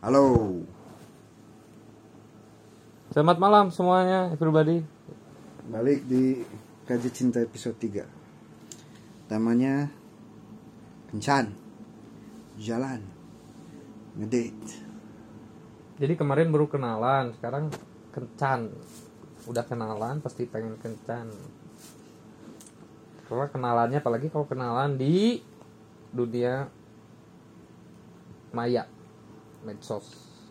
Halo. Selamat malam semuanya, everybody. Balik di Kaji Cinta episode 3. Temanya kencan. Jalan. Ngedate. Jadi kemarin baru kenalan, sekarang kencan. Udah kenalan, pasti pengen kencan. Karena kenalannya, apalagi kalau kenalan di dunia maya, medsos,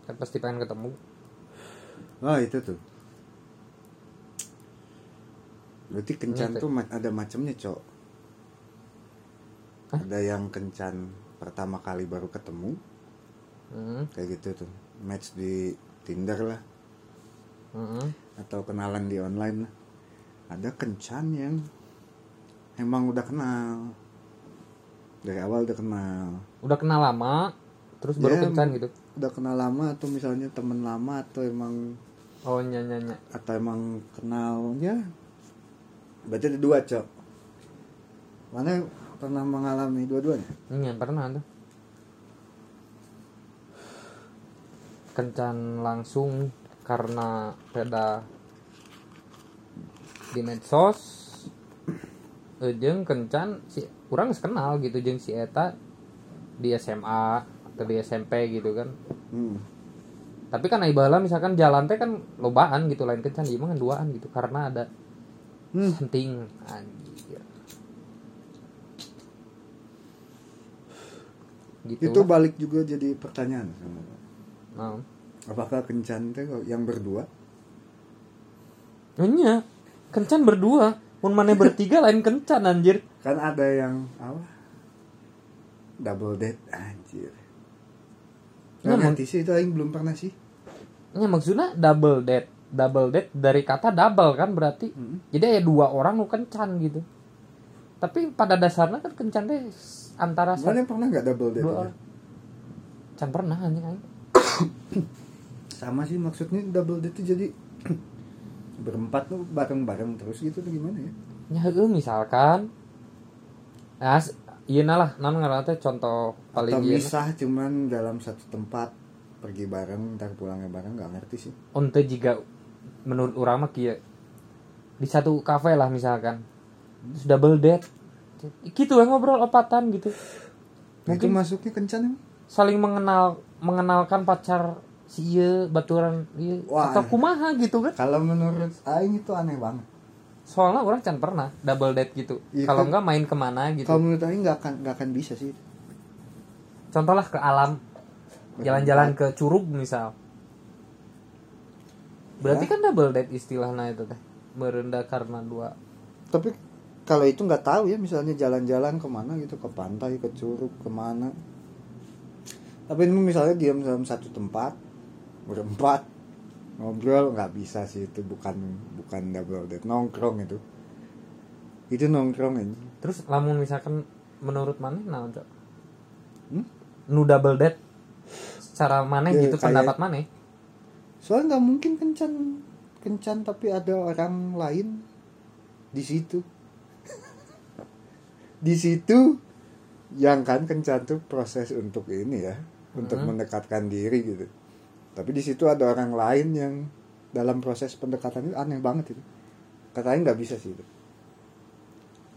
kan pasti pengen ketemu. Oh itu tuh. Berarti kencan tuh ada macamnya, Cok. Hah? Ada yang kencan pertama kali baru ketemu, Hmm, kayak gitu tuh. Match di Tinder lah hmm. atau kenalan di online lah. Ada kencan yang emang udah kenal. Dari awal udah kenal. Udah kenal lama, terus baru Ya, kencan gitu. Udah kenal lama atau misalnya temen lama atau emang Oh nyanya atau emang kenal ya berarti ada dua cok. Mana pernah mengalami dua-duanya? Iya pernah tuh. Kencan langsung karena beda di medsos. Eh, jeung kencan si orang kenal gitu jeung si eta di SMA di SMP gitu kan hmm. tapi kan ibalah misalkan jalan teh kan lobaan gitu lain kencan mah kan duaan gitu karena ada Hmm. hunting anjir gitu itu balik juga jadi pertanyaan nah. apakah kencan teh yang berdua Nya, kencan berdua. Mun mana bertiga lain kencan anjir. kan ada yang apa double date anjir Ya, Nggak emang- ngerti sih itu aing belum pernah sih Nya maksudnya double date. Double date dari kata double kan berarti. Hmm. Jadi ya dua orang nu kencan gitu. Tapi pada dasarnya kan kencan teh antara mana yang pernah nggak double date dua ya? orang. Can pernah anjing aing. sama sih maksudnya double date itu jadi berempat tuh bareng-bareng terus gitu tuh gimana ya heueuh misalkan Nah, s- ieu lah naon ngaranna teh contoh paling atau ieu misah cuman dalam satu tempat pergi bareng ntar pulangnya bareng nggak ngerti sih. Untuk jika menurut orang mah kieu di satu kafe lah misalkan. Terus double date. Gitu ya ngobrol opatan gitu. Nah, itu Mungkin- masuknya kencan emang? saling mengenal mengenalkan pacar si ieu baturan Wah. atau kumaha gitu kan. kalau menurut Aing itu aneh banget soalnya orang can pernah double date gitu. Iya kalau kan? enggak main ke mana gitu. Kalau menurut Aing nggak akan nggak akan bisa sih. Contoh lah ke alam. Jalan-jalan ke curug misal. Berarti Ya. kan double date istilahnya itu teh. Merendah karena dua. Tapi kalau itu nggak tahu ya misalnya jalan-jalan ke mana gitu ke pantai ke curug ke mana. Tapi ini misalnya diam dalam satu tempat berempat ngobrol nggak bisa sih itu bukan bukan double date nongkrong itu itu nongkrong aja Terus lamun misalkan menurut mana naon cok? Hmm? Nu double date secara mana Ya, gitu kayak- pendapat mana? soalnya nggak mungkin kencan kencan tapi ada orang lain di situ di situ yang kan kencan tuh proses untuk ini ya untuk Hmm. mendekatkan diri gitu tapi di situ ada orang lain yang dalam proses pendekatan itu aneh banget itu katanya nggak bisa sih itu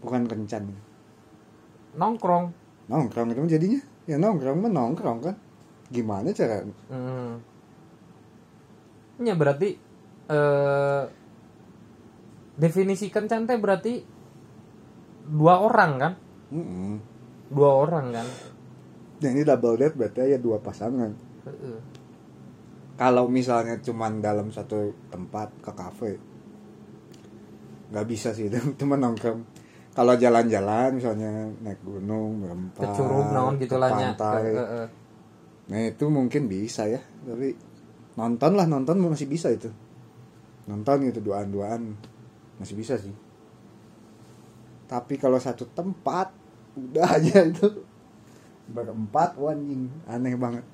bukan kencan Nongkrong. nongkrong itu jadinya ya nongkrong mah nongkrong kan gimana cara Hmm. Ya berarti eh definisi kencan teh berarti dua orang kan? Mm-mm. Dua orang kan? Nah, ini double date berarti ya dua pasangan. Kalau misalnya cuman dalam satu tempat ke kafe nggak bisa sih. Itu cuma nongkrong. Kalau jalan-jalan misalnya naik gunung berempat Ke curug naon ke gitu lah pantai. Heeh. nah itu mungkin bisa ya. Tapi nonton lah nonton masih bisa itu. Nonton gitu duaan-duaan masih bisa sih. Tapi kalau satu tempat udah aja itu. Berempat wanjing aneh banget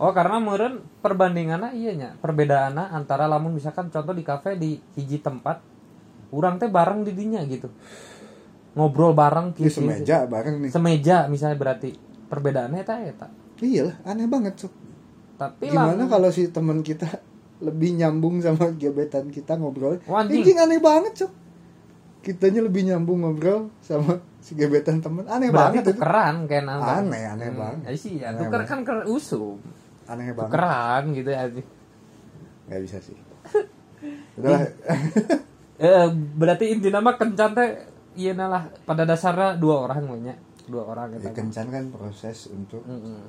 Oh karena meureun perbandingannya iya nya perbedaannya antara lamun misalkan contoh di kafe di hiji tempat orang teh bareng di dinya gitu ngobrol bareng gitu semeja bareng nih semeja misalnya berarti perbedaannya eta eta Iyalah, aneh banget, Sob. tapi gimana lamun- kalau si teman kita lebih nyambung sama gebetan kita ngobrol anjing. ini aneh banget cok kitanya lebih nyambung ngobrol sama si gebetan temen aneh berarti banget itu tukeran kayak. Aneh, aneh banget. ya sih ya tuker banget. kan ker usum aneh banget. Tukeran gitu ya nggak bisa sih. Udah eh, berarti intinya mah kencan teh iya lah. Pada dasarnya dua orang banyak dua orang ya, kita kencan kan proses untuk Mm-mm.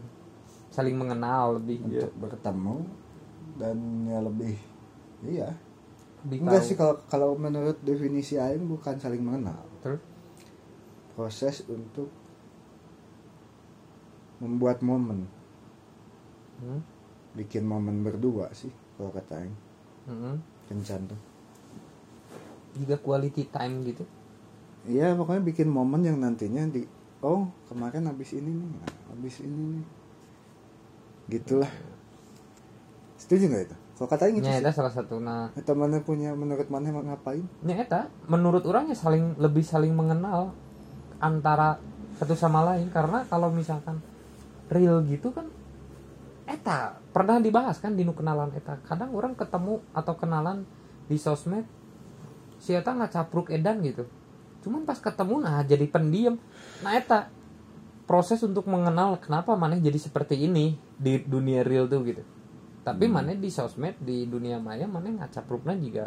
saling mengenal lebih ya. untuk bertemu dan ya lebih iya. Lebih enggak tahu. sih kalau kalau menurut definisi Aing bukan saling mengenal. Terus? Proses untuk membuat momen Hmm. bikin momen berdua sih kalau kata Aing. Mm-mm. kencan tuh. Juga quality time gitu? Iya pokoknya bikin momen yang nantinya di oh kemarin habis ini nih nah, habis ini nih. Gitulah. Setuju nggak itu? Kalau kata gitu sih. eta salah satu nah. Mana punya menurut mana emang ngapain? Nya eta menurut orang ya saling lebih saling mengenal antara satu sama lain. Karena kalau misalkan real gitu kan eta pernah dibahas kan di kenalan eta? Kadang orang ketemu atau kenalan di sosmed si eta nggak capruk edan gitu. Cuman pas ketemu nah jadi pendiam. Nah eta proses untuk mengenal kenapa maneh jadi seperti ini di dunia real tuh gitu. Tapi maneh di sosmed di dunia maya maneh nggak capruknya juga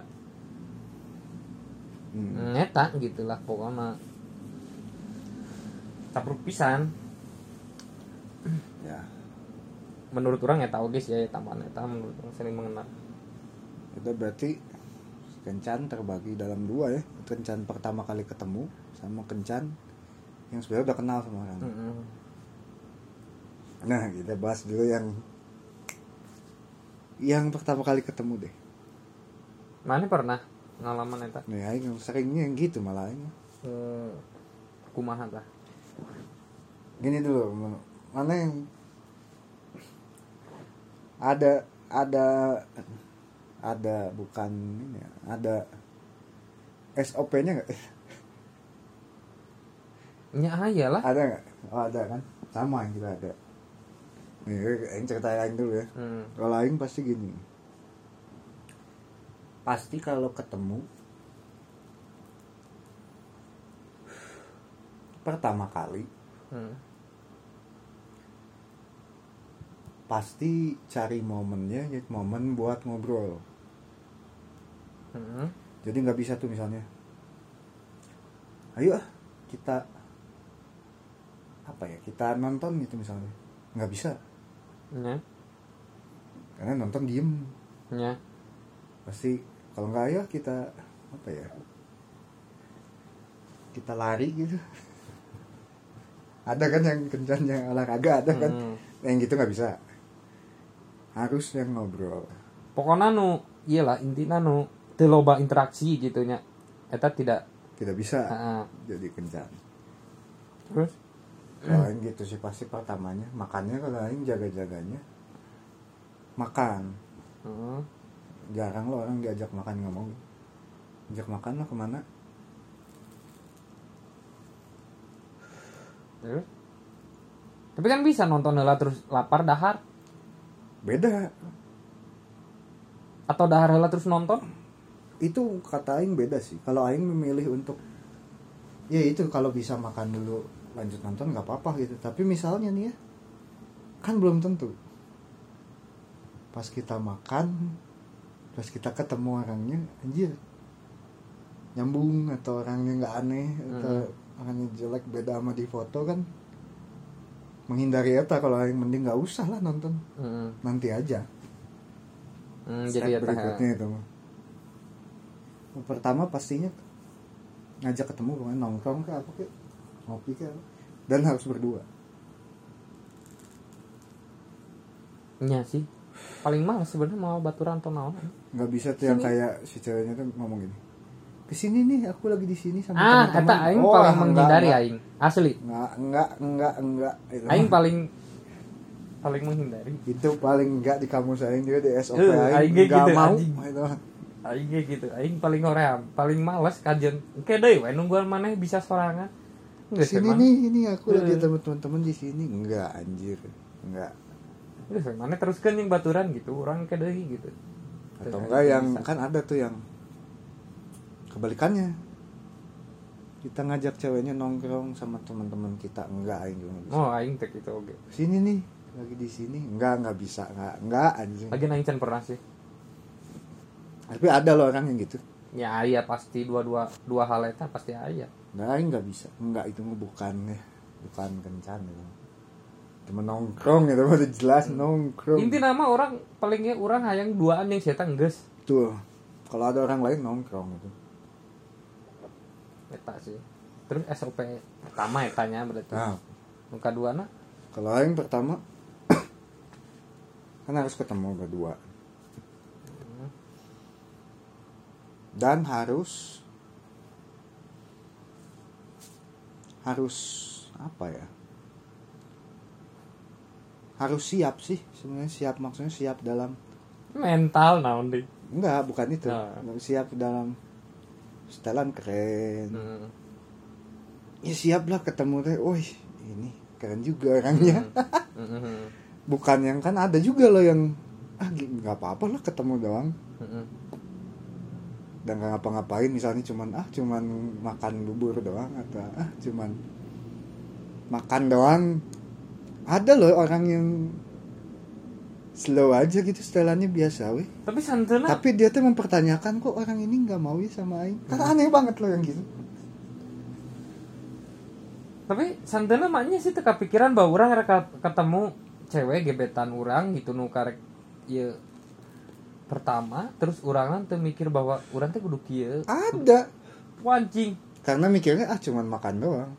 Hmm. ngeta gitulah pokoknya. Capruk pisan. Ya menurut orang ya tahu guys ya tambahan eta menurut orang saling mengenal. Itu berarti kencan terbagi dalam dua ya. Kencan pertama kali ketemu sama kencan yang sebenarnya udah kenal sama orang. Mm-mm. nah kita bahas dulu yang yang pertama kali ketemu deh. Mana pernah ngalaman eta nih Aing yang seringnya yang gitu malah Aing. hmm, kumaha tah gini dulu mana yang ada ada ada bukan ini ya, ada SOP-nya nggak? Nya aya lah. Ada nggak? Oh ada kan? Sama yang kita ada. Nih yang cerita yang dulu ya. Hmm. kalau Aing pasti gini. Pasti kalau ketemu pertama kali Hmm. Pasti cari momennya ya momen buat ngobrol. Hmm. jadi nggak bisa tuh misalnya ayo ah kita apa ya kita nonton gitu misalnya. Nggak bisa. Nya karena nonton diem. Nya pasti kalau nggak ayo kita apa ya kita lari gitu. Ada kan yang kencan yang olahraga ada kan. Hmm. yang gitu nggak bisa harus yang ngobrol. Pokoknya nu iyalah intinya nu teu loba interaksi gitu nya. Eta tidak. Tidak bisa Heeh. jadi kencan. Terus? Yang gitu sih pasti pertamanya. Makannya kalau yang jaga jaganya makan. Hmm. jarang lo orang diajak makan nggak mau ajak makan lo ke mana? Terus? Tapi kan bisa nonton heula terus lapar dahar beda. Atau dahar heula terus nonton? Itu kata Aing beda sih. Kalau Aing memilih untuk ya itu kalau bisa makan dulu lanjut nonton nggak apa-apa gitu. Tapi misalnya nih ya kan belum tentu. Pas kita makan pas kita ketemu orangnya anjir nyambung atau orangnya nggak aneh atau orangnya jelek beda sama di foto kan menghindari eta kalau Aing mending nggak usah lah nonton. Hmm. nanti aja. Hmm, step jadi berikutnya itu mah. pertama pastinya ngajak ketemu pokoknya nongkrong ke apa ke ngopi ke dan harus berdua. Nya sih. Paling males sebenarnya mau baturan atau naon. Nggak bisa tuh yang kayak si ceweknya tuh ngomong gini ke sini nih aku lagi di sini sama ah teman-teman. eta aing Oh, paling menghindari aing asli? Nggak enggak enggak enggak itu, aing paling paling menghindari. Itu paling enggak di kamus aing juga di SOP Eh, aing aing enggak gitu, mau. itu aing gitu. Aing paling hoream paling males kajian. Oke deh we nungguan mana bisa sorangan. Nggak sih, sini nih ini aku lagi Eh. sama teman-teman di sini. Enggak anjir. Enggak Terus mana teruskan yang baturan gitu. Orang ke deui gitu. Atau enggak yang bisa. kan ada tuh yang kebalikannya kita ngajak ceweknya nongkrong sama teman-teman kita. Enggak aing juga bisa. oh aing tek itu oke. Sini nih lagi di sini. Enggak enggak bisa enggak enggak anjing. Lagi aing can pernah sih. Tapi ada loh orang yang gitu. Ya aya pasti dua dua dua hal eta pasti aya nah aing nggak bisa. Enggak itu bukan ya bukan kencan gitu cuma nongkrong gitu udah jelas nongkrong. Inti nama orang palingnya orang hayang duaan yang saya geus tuh kalau ada orang lain nongkrong gitu eta sih. Terus SOP pertama etanya berarti. Nah. Nu kedua na? Kalau aing pertama kan harus ketemu berdua. Dan harus harus apa ya? Harus siap sih sebenarnya siap maksudnya siap dalam mental naon deh enggak bukan itu. Nah. siap dalam setelan keren hmm. ya siap lah ketemu teh wih ini keren juga orangnya Hmm. bukan yang kan ada juga loh yang ah nggak apa-apa lah ketemu doang Hmm. dan nggak ngapa-ngapain misalnya cuman ah cuman makan bubur doang atau ah cuman makan doang ada loh orang yang slow aja gitu setelannya biasa weh. Tapi santana tapi dia tuh mempertanyakan kok orang ini nggak mau ya sama Aing? Kan aneh banget loh yang gitu. Tapi santana maknya sih teka pikiran bahwa orang reka ketemu cewek gebetan orang gitu nu karek ya pertama. Terus orang tuh mikir bahwa orang tuh kudu kieu. Ada. Wancing karena mikirnya ah cuman makan doang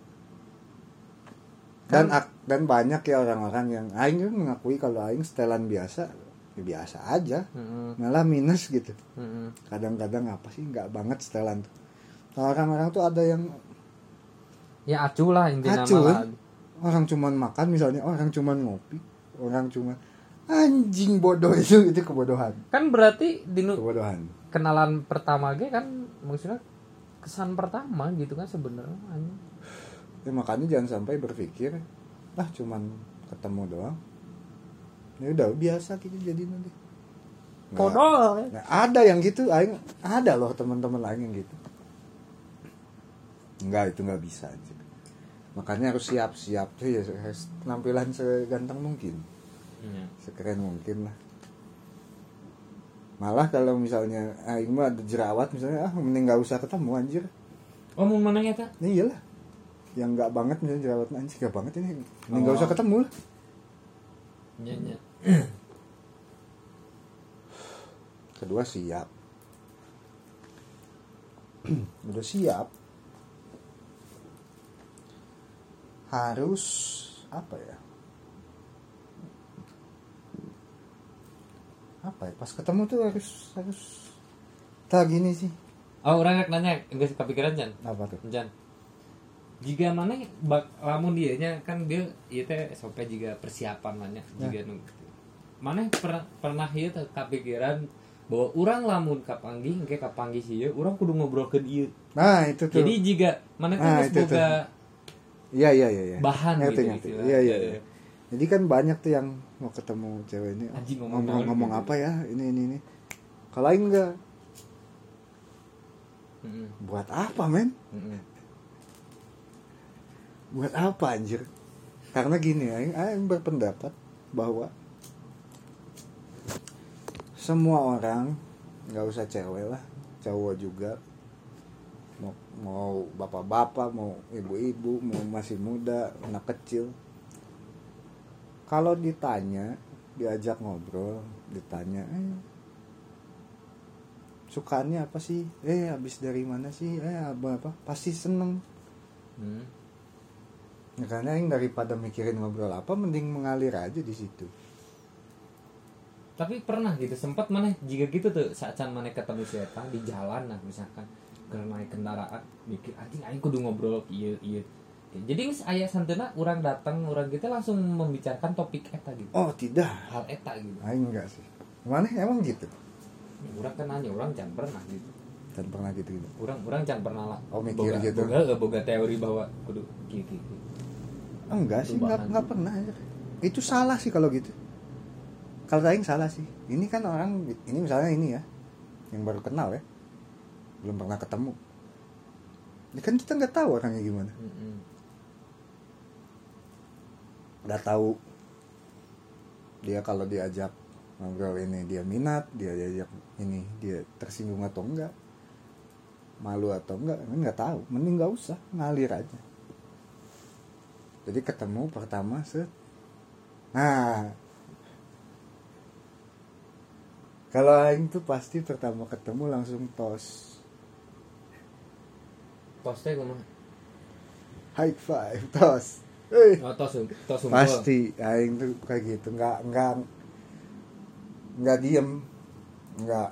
dan ak- dan banyak ya orang-orang yang aing tuh mengakui kalau aing setelan biasa ya biasa aja Heeh. malah minus gitu Heeh. kadang-kadang apa sih nggak banget setelan tuh Nah, orang-orang tuh ada yang ya acuh lah intinya Acuh, mah. orang cuman makan misalnya orang cuman ngopi orang cuma anjing bodoh itu itu kebodohan kan berarti di kebodohan kenalan pertama ge kan maksudnya kesan pertama gitu kan sebenarnya. Ya makanya jangan sampai berpikir ah cuman ketemu doang ya udah biasa gitu jadi nanti Kodol. Nah, ada yang gitu, aing ada loh teman-teman lain yang gitu. Enggak, itu nggak bisa aja. Makanya harus siap-siap tuh ya harus penampilan seganteng mungkin, Iya. sekeren mungkin lah. Malah kalau misalnya aing mah ada jerawat misalnya ah mending nggak usah ketemu anjir. Oh mau mana ya tak? Ini iyalah. Yang nggak banget misalnya jerawat anjir nggak banget ini. Mending nggak Oh. usah ketemu lah. Nyanyi. Kedua siap. Udah siap. Harus apa ya? Apa ya? Pas ketemu tuh harus harus tak gini sih. Oh orang nanya enggak kepikiran Jan. Apa tuh? Jan. Jika mana bak lamun dia nya kan dia ieu teh SOP juga persiapan nanya jika nu mana pernah pernah ieu teh kepikiran bahwa orang lamun kapanggih engke kapanggih sih ieu urang kudu ngobrolkeun ieu. Nah, itu tuh. Jadi jika mana Nah, kan geus itu boga Iya, iya, iya, iya. bahan Ngerti, gitu ngerti. istilahnya. Iya, iya, iya. Jadi kan banyak tuh yang mau ketemu cewek ini oh, Anjing, ngomong ngomong ngomong gitu. apa ya ini ini ini. Kalau lain enggak Heeh. buat apa men? Heeh. Buat apa anjir? Karena gini aing berpendapat bahwa semua orang nggak usah cewek lah cowok juga mau mau bapak-bapak mau ibu-ibu mau masih muda anak kecil. Kalau ditanya diajak ngobrol ditanya eh sukanya apa sih? Eh habis dari mana sih? Eh apa apa? Pasti seneng. Hmm. Ya, karena yang daripada mikirin ngobrol apa mending mengalir aja di situ. Tapi pernah gitu sempat mana jika gitu tuh saat mana ketemu si Eta di jalan nah misalkan keur naik kendaraan mikir anjing aing kudu ngobrol iya iya. Jadi geus aya santena orang datang orang kita langsung membicarakan topik eta gitu. Oh, tidak. Hal eta gitu. Aing enggak sih. Mana emang gitu? Orang kan nanya orang can pernah gitu. Dan pernah gitu gitu. Orang orang can pernah lah. Oh, mikir boga, gitu. Boga, eh, boga teori bahwa kudu kieu kieu. Kieu. Enggak sih, enggak enggak pernah. Itu salah sih kalau gitu. kalau aing salah sih. Ini kan orang ini misalnya ini ya yang baru kenal ya. Belum pernah ketemu. Ini kan kita nggak tahu orangnya gimana. Nggak tahu. Dia kalau diajak ngobrol ini dia minat dia diajak ini dia tersinggung atau enggak malu atau enggak kan nggak tahu. Mending nggak usah ngalir aja jadi ketemu pertama set nah kalau aing tuh pasti pertama ketemu langsung tos Tosnya kumaha? high five tos Hei. Oh, tos tos sumpel. pasti aing tuh kayak gitu nggak nggak nggak diem nggak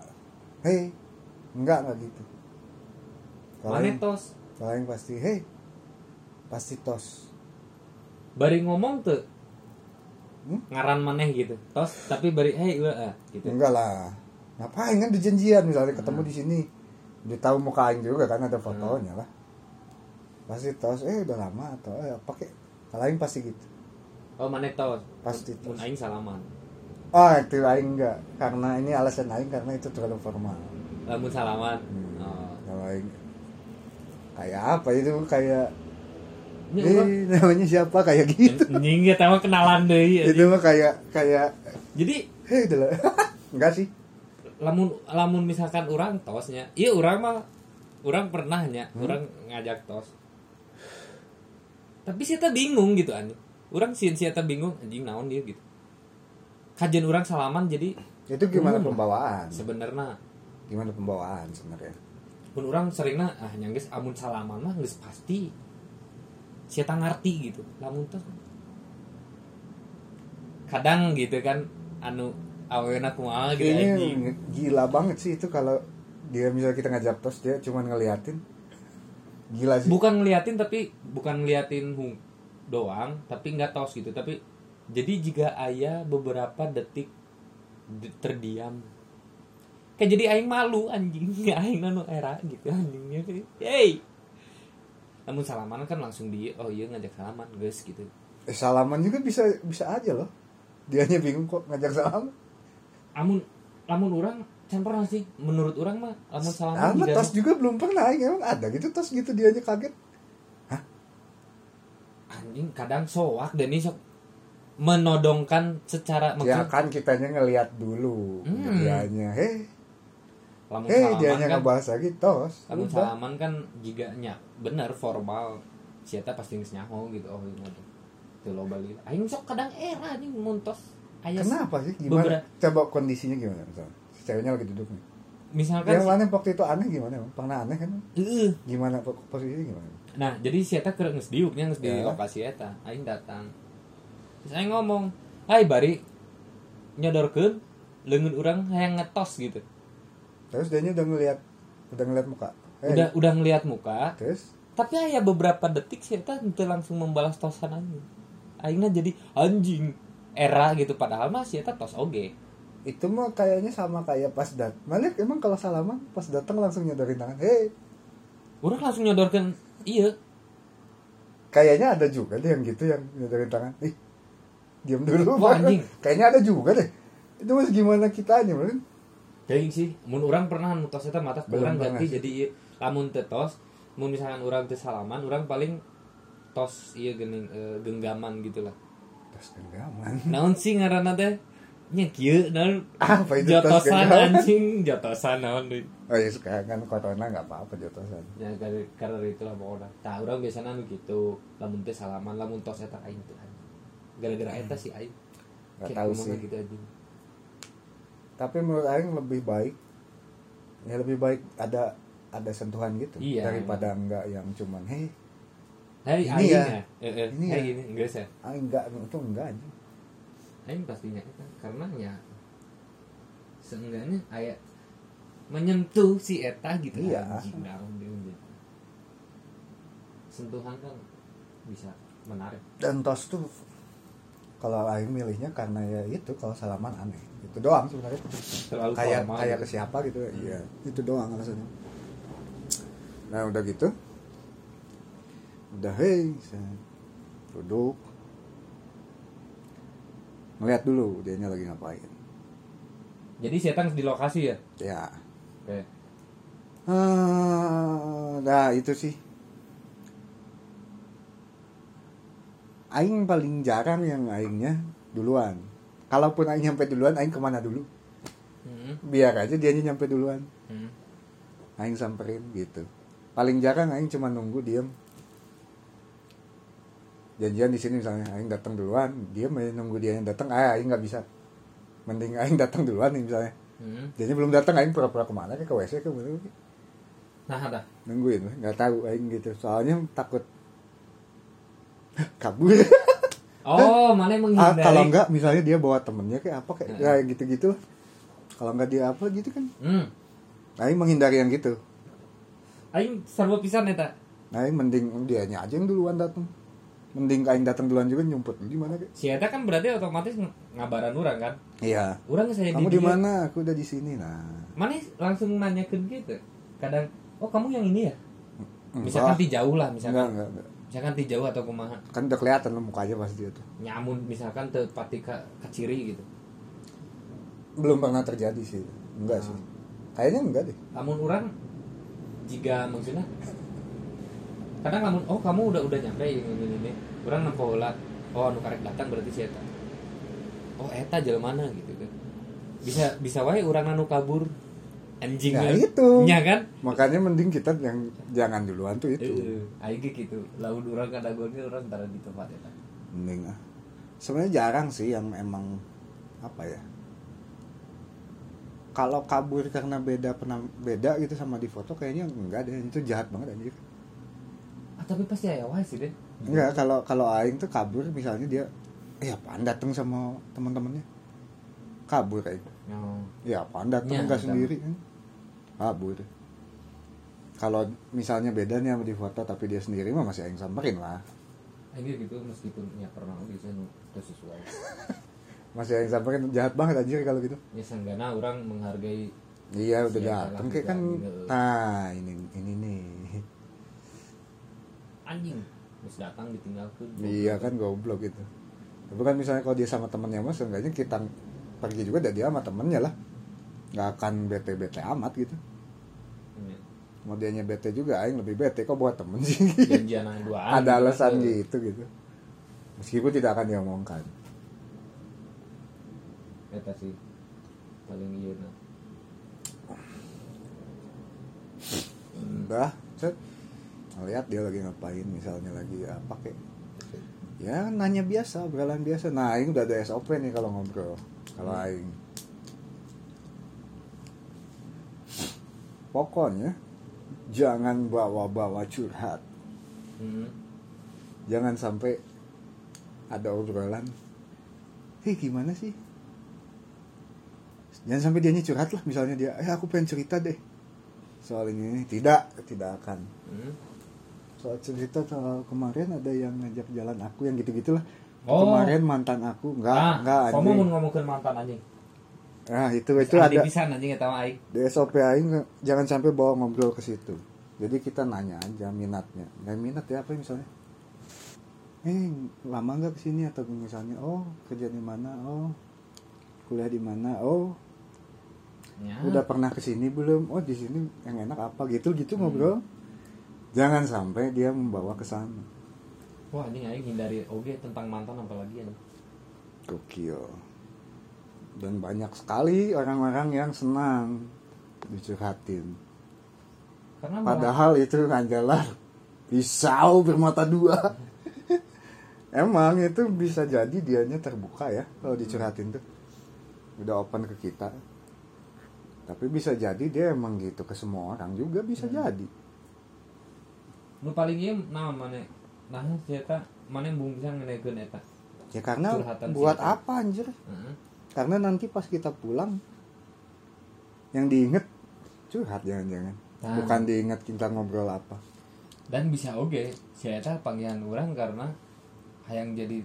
hei nggak nggak gitu aing, tos? kalau aing pasti hei pasti tos Bari ngomong tuh Hmm? ngaran maneh gitu. Tos tapi bari hey ulah ah, gitu. enggak lah ngapain kan di janjian misalnya ketemu Hmm. di sini dia tahu muka aing juga kan ada fotonya lah pasti tos eh udah lama atau eh pakai kalau aing pasti gitu Oh, maneh tos. Pasti tos. aing salaman. oh itu aing enggak karena ini alasan aing karena itu terlalu formal Lamun salaman. Hmm. Oh. kalau aing kayak apa itu kayak eh, orang namanya siapa? Kayak gitu. Anjing ya tahu kenalan deui. itu mah kayak kayak Jadi udah lah. enggak sih. lamun lamun misalkan orang tosnya iya orang mah orang pernahnya Hmm? orang ngajak tos. Tapi sih bingung gitu anjing orang sih sih bingung anjing naon dia gitu. Kajian orang salaman jadi itu gimana lah. pembawaan? Sebenarnya. Gimana pembawaan sebenarnya? Pun orang seringnya ah nyangges amun salaman mah geus pasti siapa ngerti gitu. Lamun tos kadang gitu kan anu awena kumaha gitu ini anjing. gila banget sih itu kalau dia misalnya kita ngajak tos dia cuma ngeliatin. Gila sih. Bukan ngeliatin tapi bukan ngeliatin hung doang tapi nggak tos gitu. Tapi jadi jika ayah beberapa detik de- terdiam. Kayak jadi aing malu anjing. Aing nanu era gitu anjingnya. Hey namun salaman kan langsung di oh iya ngajak salaman guys gitu. Eh, salaman juga bisa bisa aja loh. Dianya bingung kok ngajak salaman. Amun lamun orang can pernah sih? Menurut orang mah lamun salaman Sama juga tos juga belum pernah emang ada gitu tos gitu dianya kaget. Anjing kadang soak dan ini sok. Menodongkan secara ya kan kitanya ngeliat dulu Hmm. dianya hei lamun salaman dianya kan. ngebahas lagi tos. Lamun Udah. salaman kan jika nya bener formal. Siapa pasti nyaho gitu oh ini tuh lo balik aing sok kadang era nih muntos aya kenapa sih? Gimana? beberapa- coba kondisinya gimana misalnya? Si ceweknya lagi duduk nih. Misalkan yang mana waktu itu aneh gimana? Pernah aneh kan? Heeh. gimana po- posisinya gimana? Nah jadi si eta keur geus diuknya geus di Ya. lokasi eta. Aing datang. Terus aing ngomong hai bari. Nyodorkeun leungeun urang hayang ngetos gitu terus dia udah ngeliat udah ngeliat muka. Eh, udah udah ngeliat muka. terus? Tapi aya beberapa detik si eta teu langsung membalas tosan aing aingna jadi anjing era gitu. Padahal mah si eta tos oge. Itu mah kayaknya sama kayak pas dat Malik emang kalau salaman pas datang langsung nyodorin tangan. Hei. Orang langsung nyodorkan iya. Kayaknya ada juga deh yang gitu yang nyodorin tangan. Ih diam dulu Wah, anjing. kayaknya ada juga deh. Itu mas gimana kitanya man Jadi sih, mun orang pernah mutos eta mata pernah ganti sih. jadi lamun teu tos, mun misalkan orang teu salaman, orang paling tos iya geuning eh, genggaman gitu lah. tos genggaman Naon sih ngaranna teh? Nya kieu naon apa itu tos jotosan anjing, jotosan naon deui. oh ya sekarang kan corona nggak apa-apa jotosan Ya karena karena itulah pokoknya. Tah urang biasana anu gitu, lamun teh salaman, lamun tos eta aing teh. Gara-gara eta sih aing. nggak Kayak tahu sih gitu anjing. Tapi menurut Aing lebih baik ya lebih baik ada ada sentuhan gitu Iya. daripada enggak yang cuman hei Hai Ini ya. ya. Eh, eh, Ini ya. ini enggak sih. Aing enggak itu enggak aja Aing pastinya itu karena ya seenggaknya aya menyentuh si eta gitu Iya. anjing dia dia. sentuhan kan bisa menarik dan tos tuh kalau Aing milihnya karena ya itu kalau salaman aneh. Itu doang sebenarnya. Terlalu kayak kayak gitu. ke siapa gitu iya itu doang alasannya. Nah udah gitu. Udah hei saya duduk. Ngeliat dulu dianya lagi ngapain. Jadi si Eta di lokasi ya? Ya. Oke. Ah, nah itu sih Aing paling jarang yang aingnya duluan. Kalaupun aing nyampe duluan aing ke mana dulu? Hmm, biar aja dianya nyampe duluan. Hmm. aing samperin gitu. Paling jarang aing cuma nunggu diem. Janjian di sini misalnya aing datang duluan dia nunggu dia yang datang. Ah aing nggak bisa. Mending aing datang duluan nih misalnya. Hmm. dia belum datang aing pura-pura ke mana ke wc ke mana nah ada nungguin nggak tahu aing gitu. Soalnya takut kabur. Oh mana Ah, menghindari? kalau enggak misalnya dia bawa temennya kayak apa kayak Hmm. ya, gitu-gitu kalau enggak dia apa gitu kan. Hmm. aing menghindari yang gitu. Aing serba pisan eta. Aing mending dianya aja yang duluan datang mending aing datang duluan juga nyumput. Di mana kayak si Eta kan berarti otomatis ng- ngabaran orang kan? Iya. Orang saya kamu di di mana? Aku udah di sini nah. Mana langsung nanyakan gitu? Kadang oh kamu yang ini ya? Enggak. misalkan ti jauh lah enggak misalkan enggak, enggak. Misalkan ti jauh atau kumaha. Kan udah kelihatan mukanya pasti dia tuh nyamun misalkan te pati ka, ka ciri gitu. Belum pernah terjadi sih. Enggak sih. Kayaknya enggak deh. Lamun orang jika maksudnya kadang lamun oh kamu udah udah nyampe ini ini, ini. orang nempo oh anu karek datang berarti si eta. Oh eta jalan mana gitu kan. Bisa bisa wae orang anu kabur anjing Ya, kan. itu. Nya kan? Makanya mending kita yang jangan duluan tuh itu. Heeh, aing gitu. Lamun orang kadagonnya orang tara di tempat eta. Mending ah. Sebenarnya jarang sih yang emang apa ya kalau kabur karena beda pernah beda gitu sama di foto kayaknya enggak deh. Itu jahat banget anjir. Ah tapi pasti aya wae sih deh enggak kalau kalau aing tuh kabur misalnya dia eh apaan datang sama teman-temannya kabur aing. Oh. ya apaan datang Ya, enggak sendiri kan kabur kalau misalnya beda nih sama di foto tapi dia sendiri mah masih aing samperin lah aing ge gitu meskipun ya pernah nu teu sesuai. Masih aing samperin jahat banget anjir kalau gitu. Ya senggana orang menghargai Iya udah dateng lah kayak kan nah ini ini nih. Anjing terus datang ditinggalkan. Iya kan goblok gitu. Tapi kan misalnya kalau dia sama temennya mas seenggaknya kita pergi juga dan dia sama temennya lah nggak akan bete bete amat gitu. Iya. mau dianya bete juga aing lebih bete kok buat temen sih? Janjian yang duaan ada alasan gitu gitu. Meskipun tidak akan diomongkan. Eta sih. Paling iya nah. Udah set lihat dia lagi ngapain misalnya lagi apa kayak ya nanya biasa obrolan biasa. Nah aing udah ada SOP nih kalau ngobrol kalau aing pokoknya jangan bawa-bawa curhat. Hmm. jangan sampai ada obrolan. Hei gimana sih? Jangan sampai dia curhat lah misalnya dia eh aku pengen cerita deh. Soal ini tidak tidak akan. Hmm. soal cerita soal kemarin ada yang ngajak jalan aku yang gitu gitulah Oh. kemarin mantan aku enggak ah enggak kamu mau ngomongin mantan anjing nah itu itu Andi ada. pisan anjing eta mah aing. Di SOP aing jangan sampai bawa ngobrol ke situ. Jadi kita nanya aja minatnya. Nggak minat ya apa misalnya? Eh lama nggak ke sini atau misalnya oh kerja di mana? Oh kuliah di mana? Oh ya. udah pernah ke sini belum? Oh di sini yang enak apa? Gitu gitu ngobrol. Jangan sampai dia membawa ke sana. Wah anjing aing hindari oge tentang mantan apalagi anjing. Gokil dan banyak sekali orang-orang yang senang dicurhatin karena Padahal itu adalah pisau bermata dua. Emang itu bisa jadi dianya terbuka ya kalau dicurhatin tuh. Udah open ke kita. Tapi bisa jadi dia emang gitu ke semua orang juga bisa Hmm. jadi. nu paling ieu naon mana nah eta mana yang belum bisa ngenekeun eta Ya karena Curhatan buat siapa? apa anjir? Heeh. Karena nanti pas kita pulang yang diinget curhat jangan-jangan. Nah. Bukan diinget kita ngobrol apa. dan bisa oge si eta panggilan orang karena hayang jadi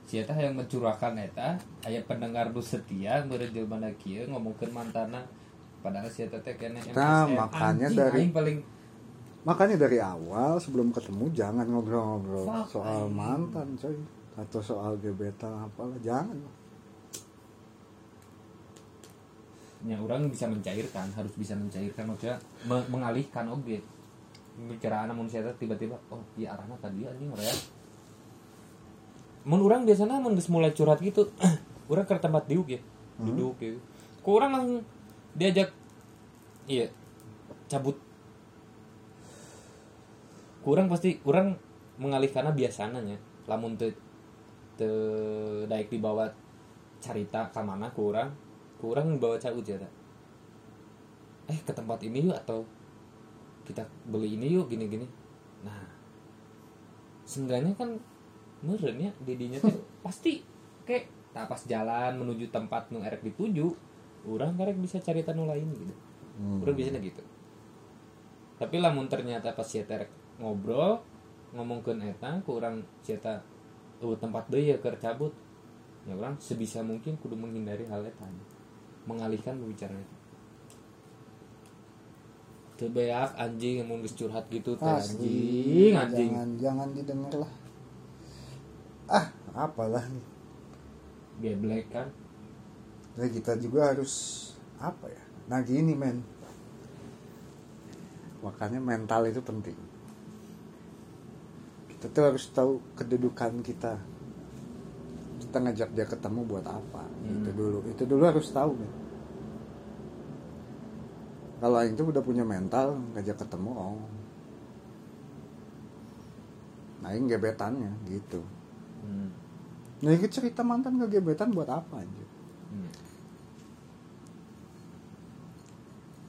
si eta hayang mencurahkan eta aya pendengar nu setia beureun jelema kieu ngomongkeun mantana padahal si eta teh kene Nah, MSN. makanya Anjing, dari- aing paling Makanya dari awal sebelum ketemu jangan ngobrol-ngobrol soal mantan coy atau soal gebetan apalah jangan. Ya orang bisa mencairkan harus bisa mencairkan maksudnya me- mengalihkan objek. Bicara namun saya tiba-tiba oh iya arahnya tadi anjing ya. Mun orang biasanya mun mulai curhat gitu orang ke tempat diuk ya duduk ya. Kok orang langsung diajak iya cabut. Kurang pasti kurang mengalihkannya biasanya lamun te te daik dibawa carita ke mana kurang kurang bawa cabut ya tak? eh ke tempat ini yuk atau kita beli ini yuk gini gini nah seenggaknya kan meren ya didinya tuh pasti kayak tak pas jalan menuju tempat nu erek dituju orang karek bisa cerita nu lain gitu Hmm. Orang biasanya gitu. Tapi lamun ternyata pas si eta rek ngobrol ngomongkeun eta ku urang si eta uh, tempat deui ya keur cabut. Ya orang sebisa mungkin kudu menghindari hal eta. Mengalihkan pembicaraan itu. Teu beak anjing mun geus curhat gitu teh anjing anjing. jangan jangan didengar lah ah apalah nih Geblek kan. Jadi kita juga harus apa ya nah gini men makanya mental itu penting kita tuh harus tahu kedudukan kita kita ngajak dia ketemu buat apa itu Hmm. dulu itu dulu harus tahu men kalau Aing tuh udah punya mental ngajak ketemu oh nah Aing gebetannya gitu Hmm. nah ini cerita mantan ke gebetan buat apa anjir Hmm.